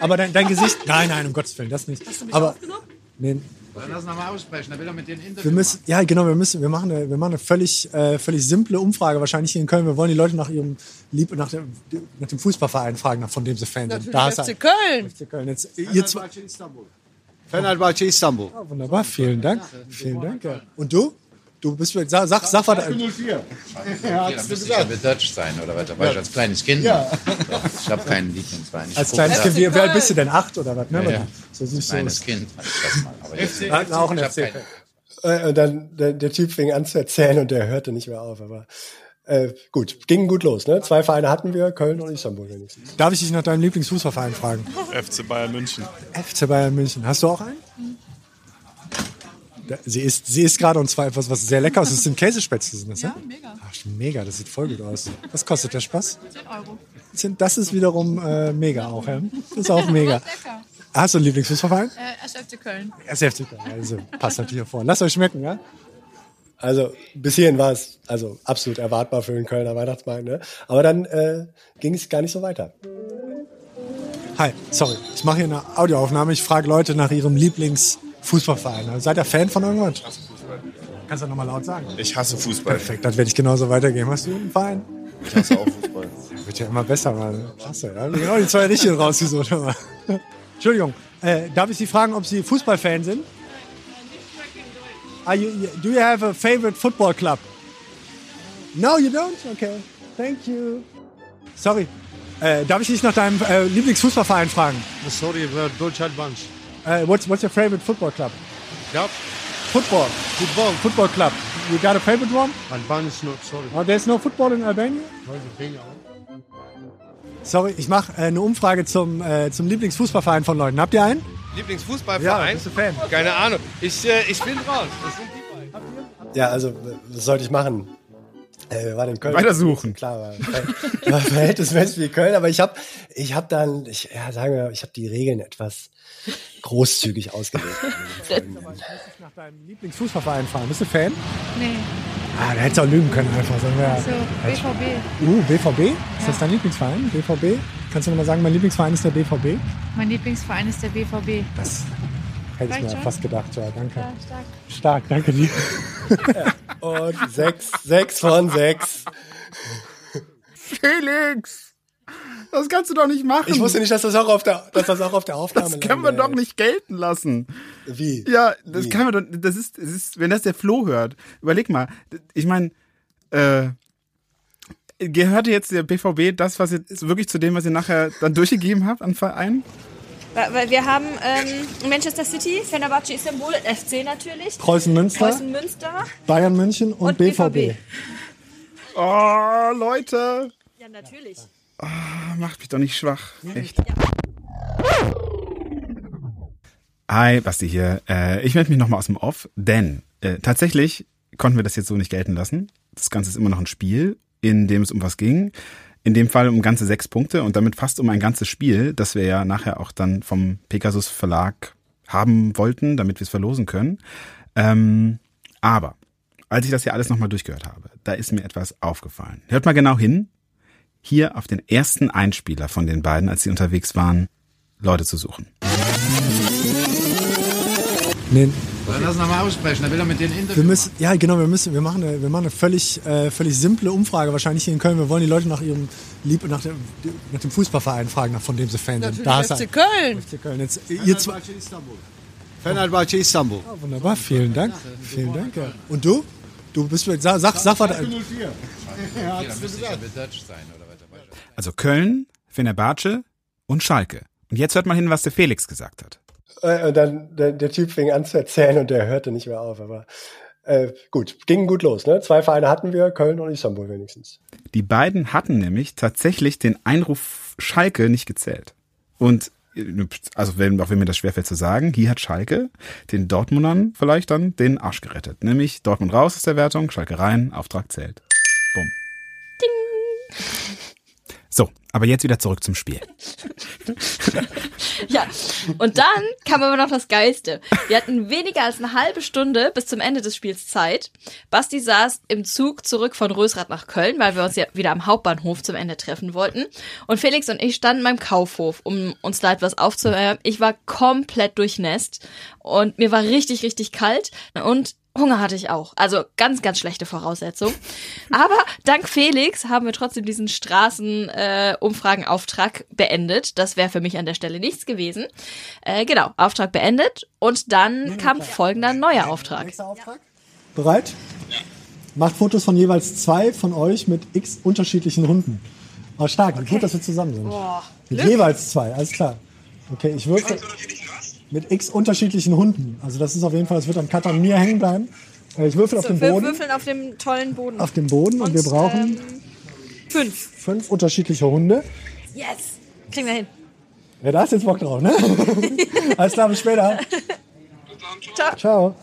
Aber dein, dein Gesicht, nein, nein, um Gottes Willen, das nicht. Hast du mich Aber aufgenommen? nee, Dann lass nochmal aussprechen, dann will er mit den Interview wir müssen, ja genau, wir müssen, wir machen eine, wir machen eine völlig, äh, völlig simple Umfrage wahrscheinlich hier in Köln. Wir wollen die Leute nach ihrem Lieb, nach dem, nach dem Fußballverein fragen, nach von dem sie Fan sind. Natürlich hast FC Köln. FC Köln. Jetzt, ihr zwei, Fenerbahce Istanbul. Ah, wunderbar, vielen Dank, vielen Dank. ja. Und du? Du bist, sag, sag, sag was. Ja, Ja, hast dann müsste ich ja. Deutsch sein, oder was? Da war Ja. ich als kleines Kind. Ja. Doch, Ich habe keinen Lieblingsverein. Ich Als kleines Kind, wie, wie alt bist du denn? Acht oder was? Ne? Ja, ja. So du Kleines. Kind hatte ich das mal. Aber jetzt, Wir hatten auch einen FC. keinen- Äh, Und dann der, der Typ fing an zu erzählen und der hörte nicht mehr auf. Aber äh, gut, ging gut los. Ne? Zwei Vereine hatten wir, Köln und Istanbul wenigstens. Darf ich dich nach deinem Lieblingsfußballverein fragen? FC Bayern München. FC Bayern München. Hast du auch einen? Sie isst, sie isst gerade und zwar etwas, was sehr lecker ist. Das sind Käsespätzle, sind das, ja? mega. Ach, mega, das sieht voll gut aus. Was kostet der Spaß? 10 Euro. Das ist wiederum äh, mega auch, ja? Das ist auch mega. Lecker. Hast du einen Lieblingsfußballverein? Äh, SFC Köln. SFC. Also passt natürlich vor. Lasst euch schmecken, ja? Also bis hierhin war es also absolut erwartbar für den Kölner Weihnachtsmarkt. Ne? Aber dann äh, ging es gar nicht so weiter. Hi, sorry. Ich mache hier eine Audioaufnahme. Ich frage Leute nach ihrem Lieblingsfußballverein. Also seid ihr Fan von irgendwas? Kannst du nochmal laut sagen? Ich hasse Fußball. Perfekt, das werde ich genauso weitergeben. Hast du einen Verein? Ich hasse auch Fußball. Wird ja immer besser, Mann. Klasse, ja. Genau die zwei richtigen rausgesucht. aber. Entschuldigung, äh, darf ich Sie fragen, ob Sie Fußballfan sind? Are you, do you have a favorite football club? No, you don't? Okay. Thank you. Sorry. Äh, darf ich dich nach deinem äh, Lieblingsfußballverein fragen? Sorry, wir Deutsch Äh, what's, what's your favorite football club? Ja, Football. Football. Football club. You got a favorite one? Albanisch not, sorry. Oh, there's no football in Albania? Sorry, ich mache äh, eine Umfrage zum, äh, zum Lieblingsfußballverein von Leuten. Habt ihr einen? Lieblingsfußballverein? Ja, bist du Fan? Keine Ahnung. Ich, äh, ich bin raus. Das sind die beiden. Ja, also was sollte ich machen? Äh, wir waren in Köln. Weitersuchen. Klar, war, war Verhältnismäßig wie Köln, aber ich habe ich hab dann, ich, ja, sagen wir, ich habe die Regeln etwas großzügig ausgelegt. nach deinem Lieblingsfußballverein fahren. Bist du Fan? Nee. Ah, da hättest du auch lügen können einfach. Sagen wir, So, BVB. Uh, BVB? Ist das dein Lieblingsverein? BVB? Kannst du nochmal sagen, mein Lieblingsverein ist der BVB? Mein Lieblingsverein ist der BVB. Das hätte ich mir schon? fast gedacht. Ja, danke. Ja, stark. Stark, danke dir. Und sechs, sechs von sechs. Felix! Das kannst du doch nicht machen. Ich wusste nicht, dass das auch auf der, dass das auch auf der Aufnahme Das können wir landet. doch nicht gelten lassen. Wie? Ja, das Wie? kann man doch, das ist, das ist, wenn das der Flo hört, überleg mal, ich meine, äh, gehörte jetzt der BVB das, was ihr wirklich zu dem, was ihr nachher dann durchgegeben habt an Verein? Weil wir haben ähm, Manchester City, Fenerbahce Istanbul, FC natürlich. Preußen Münster. Preußen Münster. Bayern München und, Und BVB. BVB. Oh, Leute. Ja, natürlich. Ah, macht mich doch nicht schwach. Echt. Hi, Basti hier. Äh, ich melde mich nochmal aus dem Off, denn äh, tatsächlich konnten wir das jetzt so nicht gelten lassen. Das Ganze ist immer noch ein Spiel, in dem es um was ging. In dem Fall um ganze sechs Punkte und damit fast um ein ganzes Spiel, das wir ja nachher auch dann vom Pegasus Verlag haben wollten, damit wir es verlosen können. Ähm, aber als ich das hier alles nochmal durchgehört habe, da ist mir etwas aufgefallen. Hört mal genau hin. Hier auf den ersten Einspieler von den beiden, als sie unterwegs waren, Leute zu suchen. Nee, Wir das nochmal aussprechen? Da will er mit denen Interview wir müssen, ja genau, wir müssen, wir machen eine, wir machen eine völlig, äh, völlig simple Umfrage wahrscheinlich hier in Köln. Wir wollen die Leute nach ihrem Lieb, nach dem, nach dem Fußballverein fragen, nach von dem sie Fan sind. Da hast du- FC Köln. FC Köln. Jetzt, ihr zwei, Fenerbahce Istanbul. Ah, wunderbar, vielen Dank. Vielen Dank. Ja. Und du? Du bist, sag, sag, sag. Ja, dann ja oder was? Also Köln, Fenerbahce und Schalke. Und jetzt hört mal hin, was der Felix gesagt hat. Äh, Und dann der, der Typ fing an zu erzählen und der hörte nicht mehr auf. Aber äh, gut, ging gut los. Ne? Zwei Vereine hatten wir, Köln und Istanbul wenigstens. Die beiden hatten nämlich tatsächlich den Einruf Schalke nicht gezählt. Und also wenn, auch wenn mir das schwerfällt zu sagen, hier hat Schalke den Dortmundern vielleicht dann den Arsch gerettet. Nämlich Dortmund raus aus der Wertung, Schalke rein, Auftrag zählt. Bumm. So, aber jetzt wieder zurück zum Spiel. Ja, und dann kam aber noch das Geilste. Wir hatten weniger als eine halbe Stunde bis zum Ende des Spiels Zeit. Basti saß im Zug zurück von Rösrath nach Köln, weil wir uns ja wieder am Hauptbahnhof zum Ende treffen wollten. Und Felix und ich standen beim Kaufhof, um uns da etwas aufzuwärmen. Ich war komplett durchnässt und mir war richtig, richtig kalt und Hunger hatte ich auch. Also ganz, ganz schlechte Voraussetzung. Aber dank Felix haben wir trotzdem diesen Straßenumfragenauftrag beendet. Das wäre für mich an der Stelle nichts gewesen. Äh, genau, Auftrag beendet. Und dann kam folgender neuer Auftrag. Bereit? Macht Fotos von jeweils zwei von euch mit x unterschiedlichen Hunden. Aber stark, wie gut, dass wir zusammen sind. Boah, jeweils zwei, alles klar. Okay, ich würfel mit x unterschiedlichen Hunden. Also das ist auf jeden Fall, das wird am Cut an mir hängen bleiben. Äh, Ich würfel auf So, dem wir Boden, würfeln auf dem tollen Boden. auf dem Boden und wir brauchen ähm, fünf. fünf unterschiedliche Hunde. Yes. Kriegen wir hin. Ja, da hast du jetzt Bock drauf, ne? alles klar, bis später. Ciao. Ciao.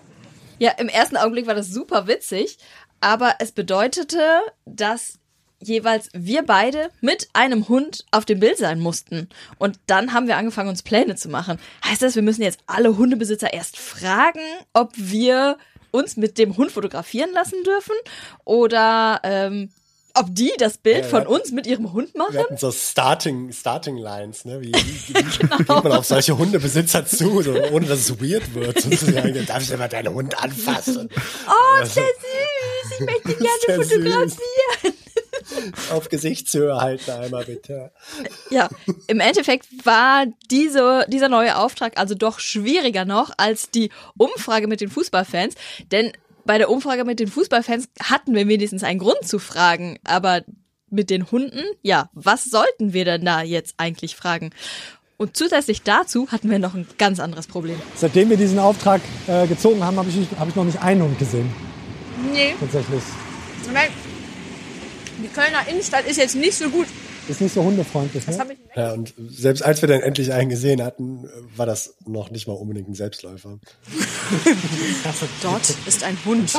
Ja, im ersten Augenblick war das super witzig, aber es bedeutete, dass jeweils wir beide mit einem Hund auf dem Bild sein mussten. Und dann haben wir angefangen, uns Pläne zu machen. Heißt das, wir müssen jetzt alle Hundebesitzer erst fragen, ob wir uns mit dem Hund fotografieren lassen dürfen oder ähm, ob die das Bild Ja, von ja. uns mit ihrem Hund machen? Wir hatten so Starting, Starting Lines, ne? Wie, wie, wie geht man auf solche Hundebesitzer zu, so, ohne dass es weird wird. Sozusagen. Darf ich immer deinen Hund anfassen? Oh, Also- sehr süß. Ich möchte Sehr gerne fotografieren. Auf Gesichtshöhe halten einmal bitte. Ja, im Endeffekt war diese, dieser neue Auftrag also doch schwieriger noch als die Umfrage mit den Fußballfans. Denn bei der Umfrage mit den Fußballfans hatten wir wenigstens einen Grund zu fragen. Aber mit den Hunden, ja, was sollten wir denn da jetzt eigentlich fragen? Und zusätzlich dazu hatten wir noch ein ganz anderes Problem. Seitdem wir diesen Auftrag äh, gezogen haben, habe ich, hab ich noch nicht einen Hund gesehen. Nee, Tatsächlich. ich mein, die Kölner Innenstadt ist jetzt nicht so gut Ist nicht so hundefreundlich, ne? hab ich Ja, und selbst als wir dann endlich einen gesehen hatten, war das noch nicht mal unbedingt ein Selbstläufer. Dort ist ein Hund.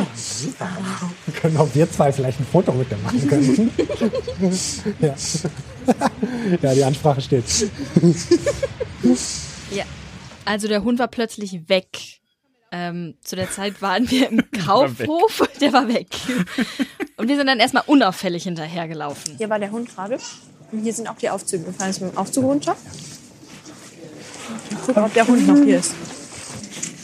Können auch wir zwei vielleicht ein Foto mit dem machen können. ja. ja, die Ansprache steht. Ja. Also der Hund war plötzlich weg. Ähm, zu der Zeit waren wir im Kaufhof, der war weg. Und wir sind dann erstmal unauffällig hinterhergelaufen. Hier war der Hund gerade. Und hier sind auch die Aufzüge. Wir fahren jetzt mit dem Aufzug runter. Und gucken, ob der Hund noch hier ist.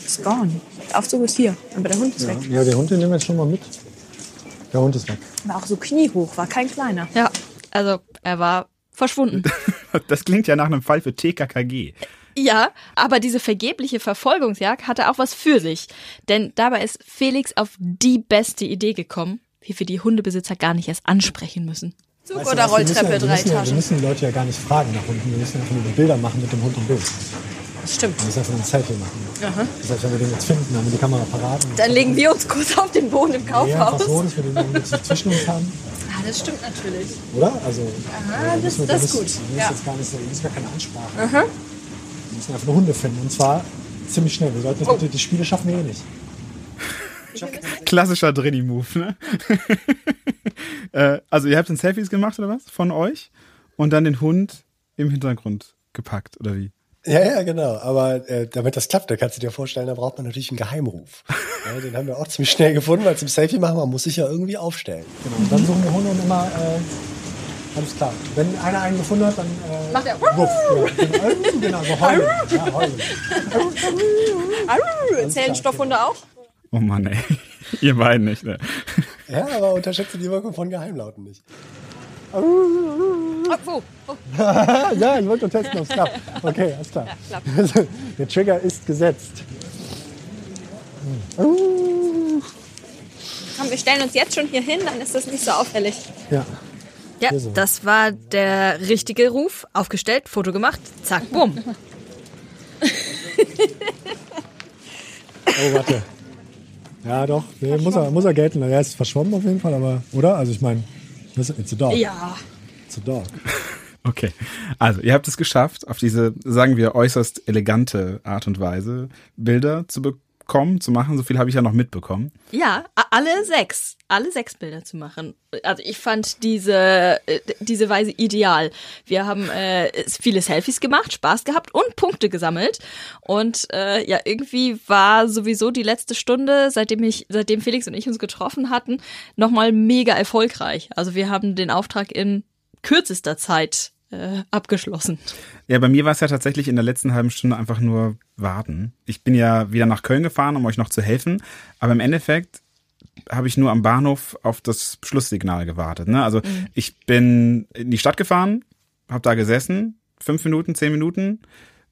Ist gone. Der Aufzug ist hier, aber der Hund ist weg. Ja, den Hund den nehmen wir jetzt schon mal mit. Der Hund ist weg. War auch so kniehoch, war kein kleiner. Ja, also er war verschwunden. Das klingt ja nach einem Fall für TKKG. Ja, aber diese vergebliche Verfolgungsjagd hatte auch was für sich. Denn dabei ist Felix auf die beste Idee gekommen, wie wir die Hundebesitzer gar nicht erst ansprechen müssen. Zug Weißt du oder was, wir müssen Rolltreppe, ja, wir drei müssen ja, Wir Etagen. müssen die Leute ja gar nicht fragen nach Hunden. Wir müssen einfach nur die Bilder machen mit dem Hund im Bild. Das stimmt. Wir müssen einfach nur ein Selfie machen. Aha. Das heißt, wenn wir den jetzt finden, haben wir die Kamera parat. Dann legen wir uns kurz auf den Boden im Nee, einfach Kaufhaus. so, dass wir den nicht zwischen uns haben. Ah, das stimmt natürlich. Oder? Also, Aha, äh, das- das ist gut. müssen Ja. jetzt gar nicht so, wir müssen gar keine Ansprache. Aha. Wir müssen einfach nur Hunde finden. Und zwar ziemlich schnell. Wir sollten Oh. jetzt bitte, die Spiele schaffen wir eh nicht. Klassischer Drini-Move, ne? äh, also ihr habt dann Selfies gemacht oder was von euch und dann den Hund im Hintergrund gepackt oder wie? Ja, ja, genau. Aber äh, damit das klappt, da kannst du dir vorstellen, da braucht man natürlich einen Geheimruf. Ja, den haben wir auch ziemlich schnell gefunden, weil zum Selfie machen, man muss sich ja irgendwie aufstellen. Genau. Und dann suchen wir Hunde und immer, äh, alles klar. Wenn einer einen gefunden hat, dann äh, Macht er Wuff. Ja, genau, so heulen. Ja, heulen. Zählen Stoffhunde auch? Oh Mann, ey. Ihr beiden nicht, ne? Ja, aber unterschätze die Wirkung von Geheimlauten nicht. Oh? Oh. ja, ich wollte nur testen, ob es klappt. Okay, alles klar. Ja, klappt. Der Trigger ist gesetzt. Komm, wir stellen uns jetzt schon hier hin, dann ist das nicht so auffällig. Ja. Ja, das war der richtige Ruf. Aufgestellt, Foto gemacht, zack, bumm. Oh, warte. Ja, doch. Nee, muss, er, muss er gelten. Er ist verschwommen auf jeden Fall, aber, oder? Also ich meine, das- it's a dog. Ja. It's a dog. Okay. Also, ihr habt es geschafft, auf diese, sagen wir, äußerst elegante Art und Weise Bilder zu bekommen, zu machen. So viel habe ich ja noch mitbekommen. Ja, alle sechs. Alle sechs Bilder zu machen. Also ich fand diese, äh, diese Weise ideal. Wir haben äh, viele Selfies gemacht, Spaß gehabt und Punkte gesammelt. Und äh, ja, irgendwie war sowieso die letzte Stunde, seitdem ich, seitdem Felix und ich uns getroffen hatten, nochmal mega erfolgreich. Also wir haben den Auftrag in kürzester Zeit äh, abgeschlossen. Ja, bei mir war es ja tatsächlich in der letzten halben Stunde einfach nur warten. Ich bin ja wieder nach Köln gefahren, um euch noch zu helfen. Aber im Endeffekt habe ich nur am Bahnhof auf das Schlusssignal gewartet. Ne? Also Mhm. ich bin in die Stadt gefahren, habe da gesessen, fünf Minuten, zehn Minuten.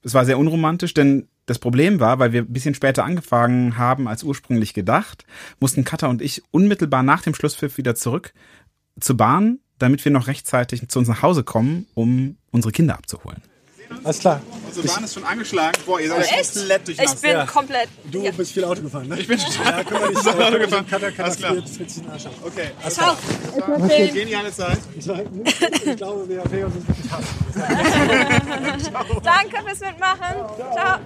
Es war sehr unromantisch, denn das Problem war, weil wir ein bisschen später angefangen haben als ursprünglich gedacht, mussten Katha und ich unmittelbar nach dem Schlusspfiff wieder zurück zur Bahn, damit wir noch rechtzeitig zu uns nach Hause kommen, um unsere Kinder abzuholen. Alles klar. Unsere Bahn ist schon angeschlagen. Boah, ihr seid ja Echt? komplett durchnasst. Ich bin komplett- Du ja. bist viel Auto gefahren, ne? Ich bin schon Ja, kümmere dich. Ich bin Auto gefahren. Katja kann Alles klar. Okay. Alles Ciao. klar. Okay. Geniale Zeit. Ich, ich glaube, wir Pegasus wirklich haben. Danke fürs Mitmachen. Ciao.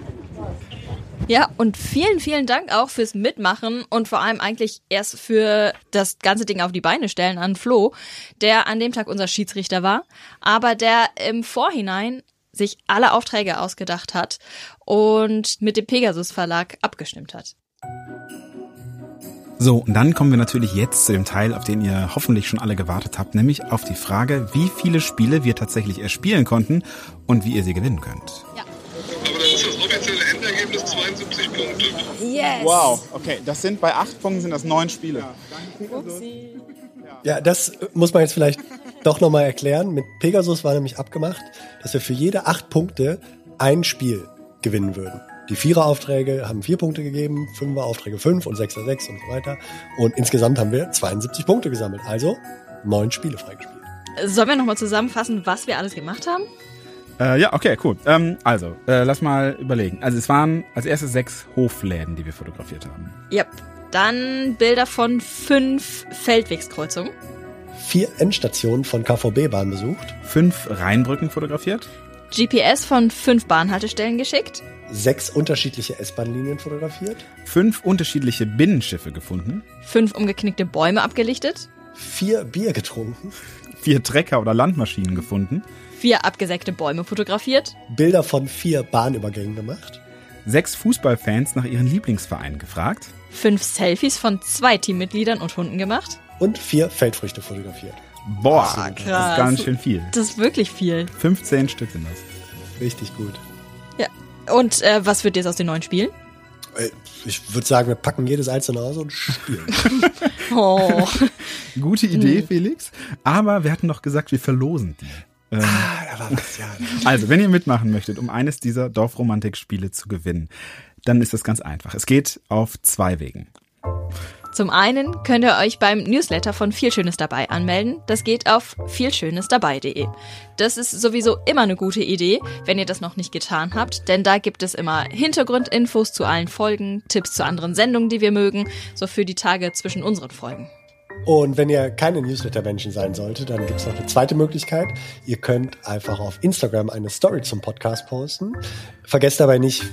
Ja, und vielen, vielen Dank auch fürs Mitmachen und vor allem eigentlich erst für das ganze Ding auf die Beine stellen an Flo, der an dem Tag unser Schiedsrichter war, aber der im Vorhinein sich alle Aufträge ausgedacht hat und mit dem Pegasus Verlag abgestimmt hat. So, und dann kommen wir natürlich jetzt zu dem Teil, auf den ihr hoffentlich schon alle gewartet habt, nämlich auf die Frage, wie viele Spiele wir tatsächlich erspielen konnten und wie ihr sie gewinnen könnt. Aber dann ist das offizielle Endergebnis 72 Punkte. Yes. Wow, okay, das sind bei acht Punkten sind das neun Spiele. Ja, das muss man jetzt vielleicht doch nochmal erklären. Mit Pegasus war nämlich abgemacht, dass wir für jede acht Punkte ein Spiel gewinnen würden. Die Vierer-Aufträge haben vier Punkte gegeben, Fünfer-Aufträge fünf und Sechser sechs und so weiter. Und insgesamt haben wir 72 Punkte gesammelt. Also neun Spiele freigespielt. Sollen wir nochmal zusammenfassen, was wir alles gemacht haben? Äh, ja, okay, cool. Ähm, also, äh, lass mal überlegen. Also es waren als erstes sechs Hofläden, die wir fotografiert haben. Yep. Dann Bilder von fünf Feldwegskreuzungen. vier Endstationen von KVB-Bahn besucht, Fünf Rheinbrücken fotografiert. GPS von fünf Bahnhaltestellen geschickt. sechs unterschiedliche S-Bahn-Linien fotografiert, Fünf unterschiedliche Binnenschiffe gefunden. Fünf umgeknickte Bäume abgelichtet. vier Bier getrunken, Vier Trecker oder Landmaschinen gefunden. Vier abgesägte Bäume fotografiert. Bilder von vier Bahnübergängen gemacht, Sechs Fußballfans nach ihren Lieblingsvereinen gefragt. Fünf Selfies von zwei Teammitgliedern und Hunden gemacht. und vier Feldfrüchte fotografiert. Boah, Absolut. das ist ganz schön viel. Das ist wirklich viel. 15 Stück sind das. Richtig gut. Ja. Und äh, was wird jetzt aus den neuen Spielen? Äh, Ich würde sagen, wir packen jedes einzelne aus und spielen. Oh. Gute Idee, Felix. Aber wir hatten doch gesagt, wir verlosen die. Ähm, ah, da war was, ja. Also, wenn ihr mitmachen möchtet, um eines dieser Dorfromantik-Spiele zu gewinnen, dann ist das ganz einfach. Es geht auf zwei Wegen. Zum einen könnt ihr euch beim Newsletter von Viel Schönes dabei anmelden. Das geht auf vielschönesdabei.de. Das ist sowieso immer eine gute Idee, wenn ihr das noch nicht getan habt, denn da gibt es immer Hintergrundinfos zu allen Folgen, Tipps zu anderen Sendungen, die wir mögen, so für die Tage zwischen unseren Folgen. Und wenn ihr keine Newsletter-Menschen sein solltet, dann gibt es noch eine zweite Möglichkeit. Ihr könnt einfach auf Instagram eine Story zum Podcast posten. Vergesst dabei nicht,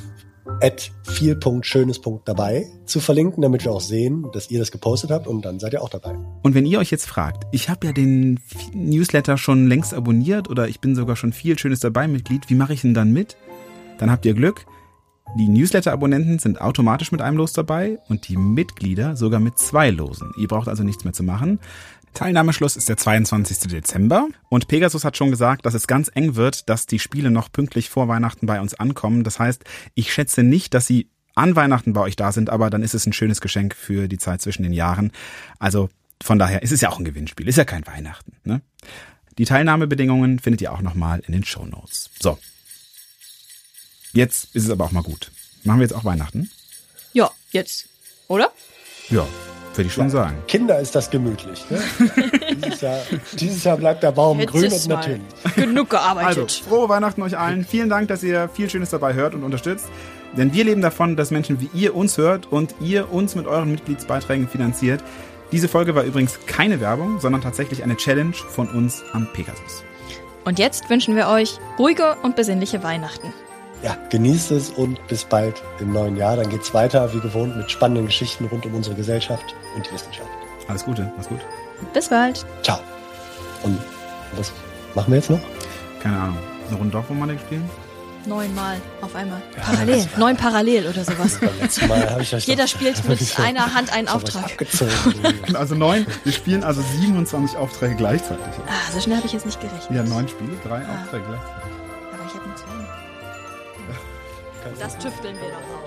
at viel.schönes.dabei zu verlinken, damit wir auch sehen, dass ihr das gepostet habt und dann seid ihr auch dabei. Und wenn ihr euch jetzt fragt, ich habe ja den Newsletter schon längst abonniert oder ich bin sogar schon viel Schönes dabei Mitglied, wie mache ich denn dann mit? Dann habt ihr Glück. Die Newsletter-Abonnenten sind automatisch mit einem Los dabei und die Mitglieder sogar mit zwei Losen. Ihr braucht also nichts mehr zu machen. Teilnahmeschluss ist der 22. Dezember und Pegasus hat schon gesagt, dass es ganz eng wird, dass die Spiele noch pünktlich vor Weihnachten bei uns ankommen. Das heißt, ich schätze nicht, dass sie an Weihnachten bei euch da sind, aber dann ist es ein schönes Geschenk für die Zeit zwischen den Jahren. Also von daher ist es ja auch ein Gewinnspiel, ist ja kein Weihnachten. Ne? Die Teilnahmebedingungen findet ihr auch nochmal in den Show Notes. So. Jetzt ist es aber auch mal gut. Machen wir jetzt auch Weihnachten? Ja, jetzt. Oder? Ja, würde ich schon sagen. Kinder ist das gemütlich. Ne? dieses, Jahr, dieses Jahr bleibt der Baum Jetzt grün und natürlich. Genug gearbeitet. Also, frohe Weihnachten euch allen. Vielen Dank, dass ihr viel Schönes dabei hört und unterstützt. Denn wir leben davon, dass Menschen wie ihr uns hört und ihr uns mit euren Mitgliedsbeiträgen finanziert. Diese Folge war übrigens keine Werbung, sondern tatsächlich eine Challenge von uns am Pegasus. Und jetzt wünschen wir euch ruhige und besinnliche Weihnachten. Ja, genießt es und bis bald im neuen Jahr. Dann geht's weiter, wie gewohnt, mit spannenden Geschichten rund um unsere Gesellschaft und die Wissenschaft. Alles Gute, mach's gut. Bis bald. Ciao. Und was machen wir jetzt noch? Keine Ahnung. Eine Runde Dorfromanik spielen? Neunmal auf einmal. Parallel. Neun parallel oder sowas. Jeder spielt mit einer Hand einen Auftrag. abgezogen. Also neun. Wir spielen also 27 Aufträge gleichzeitig. Ah, so schnell habe ich jetzt nicht gerechnet. Ja, neun Spiele, drei Ah. Aufträge gleichzeitig. Das tüfteln wir doch raus.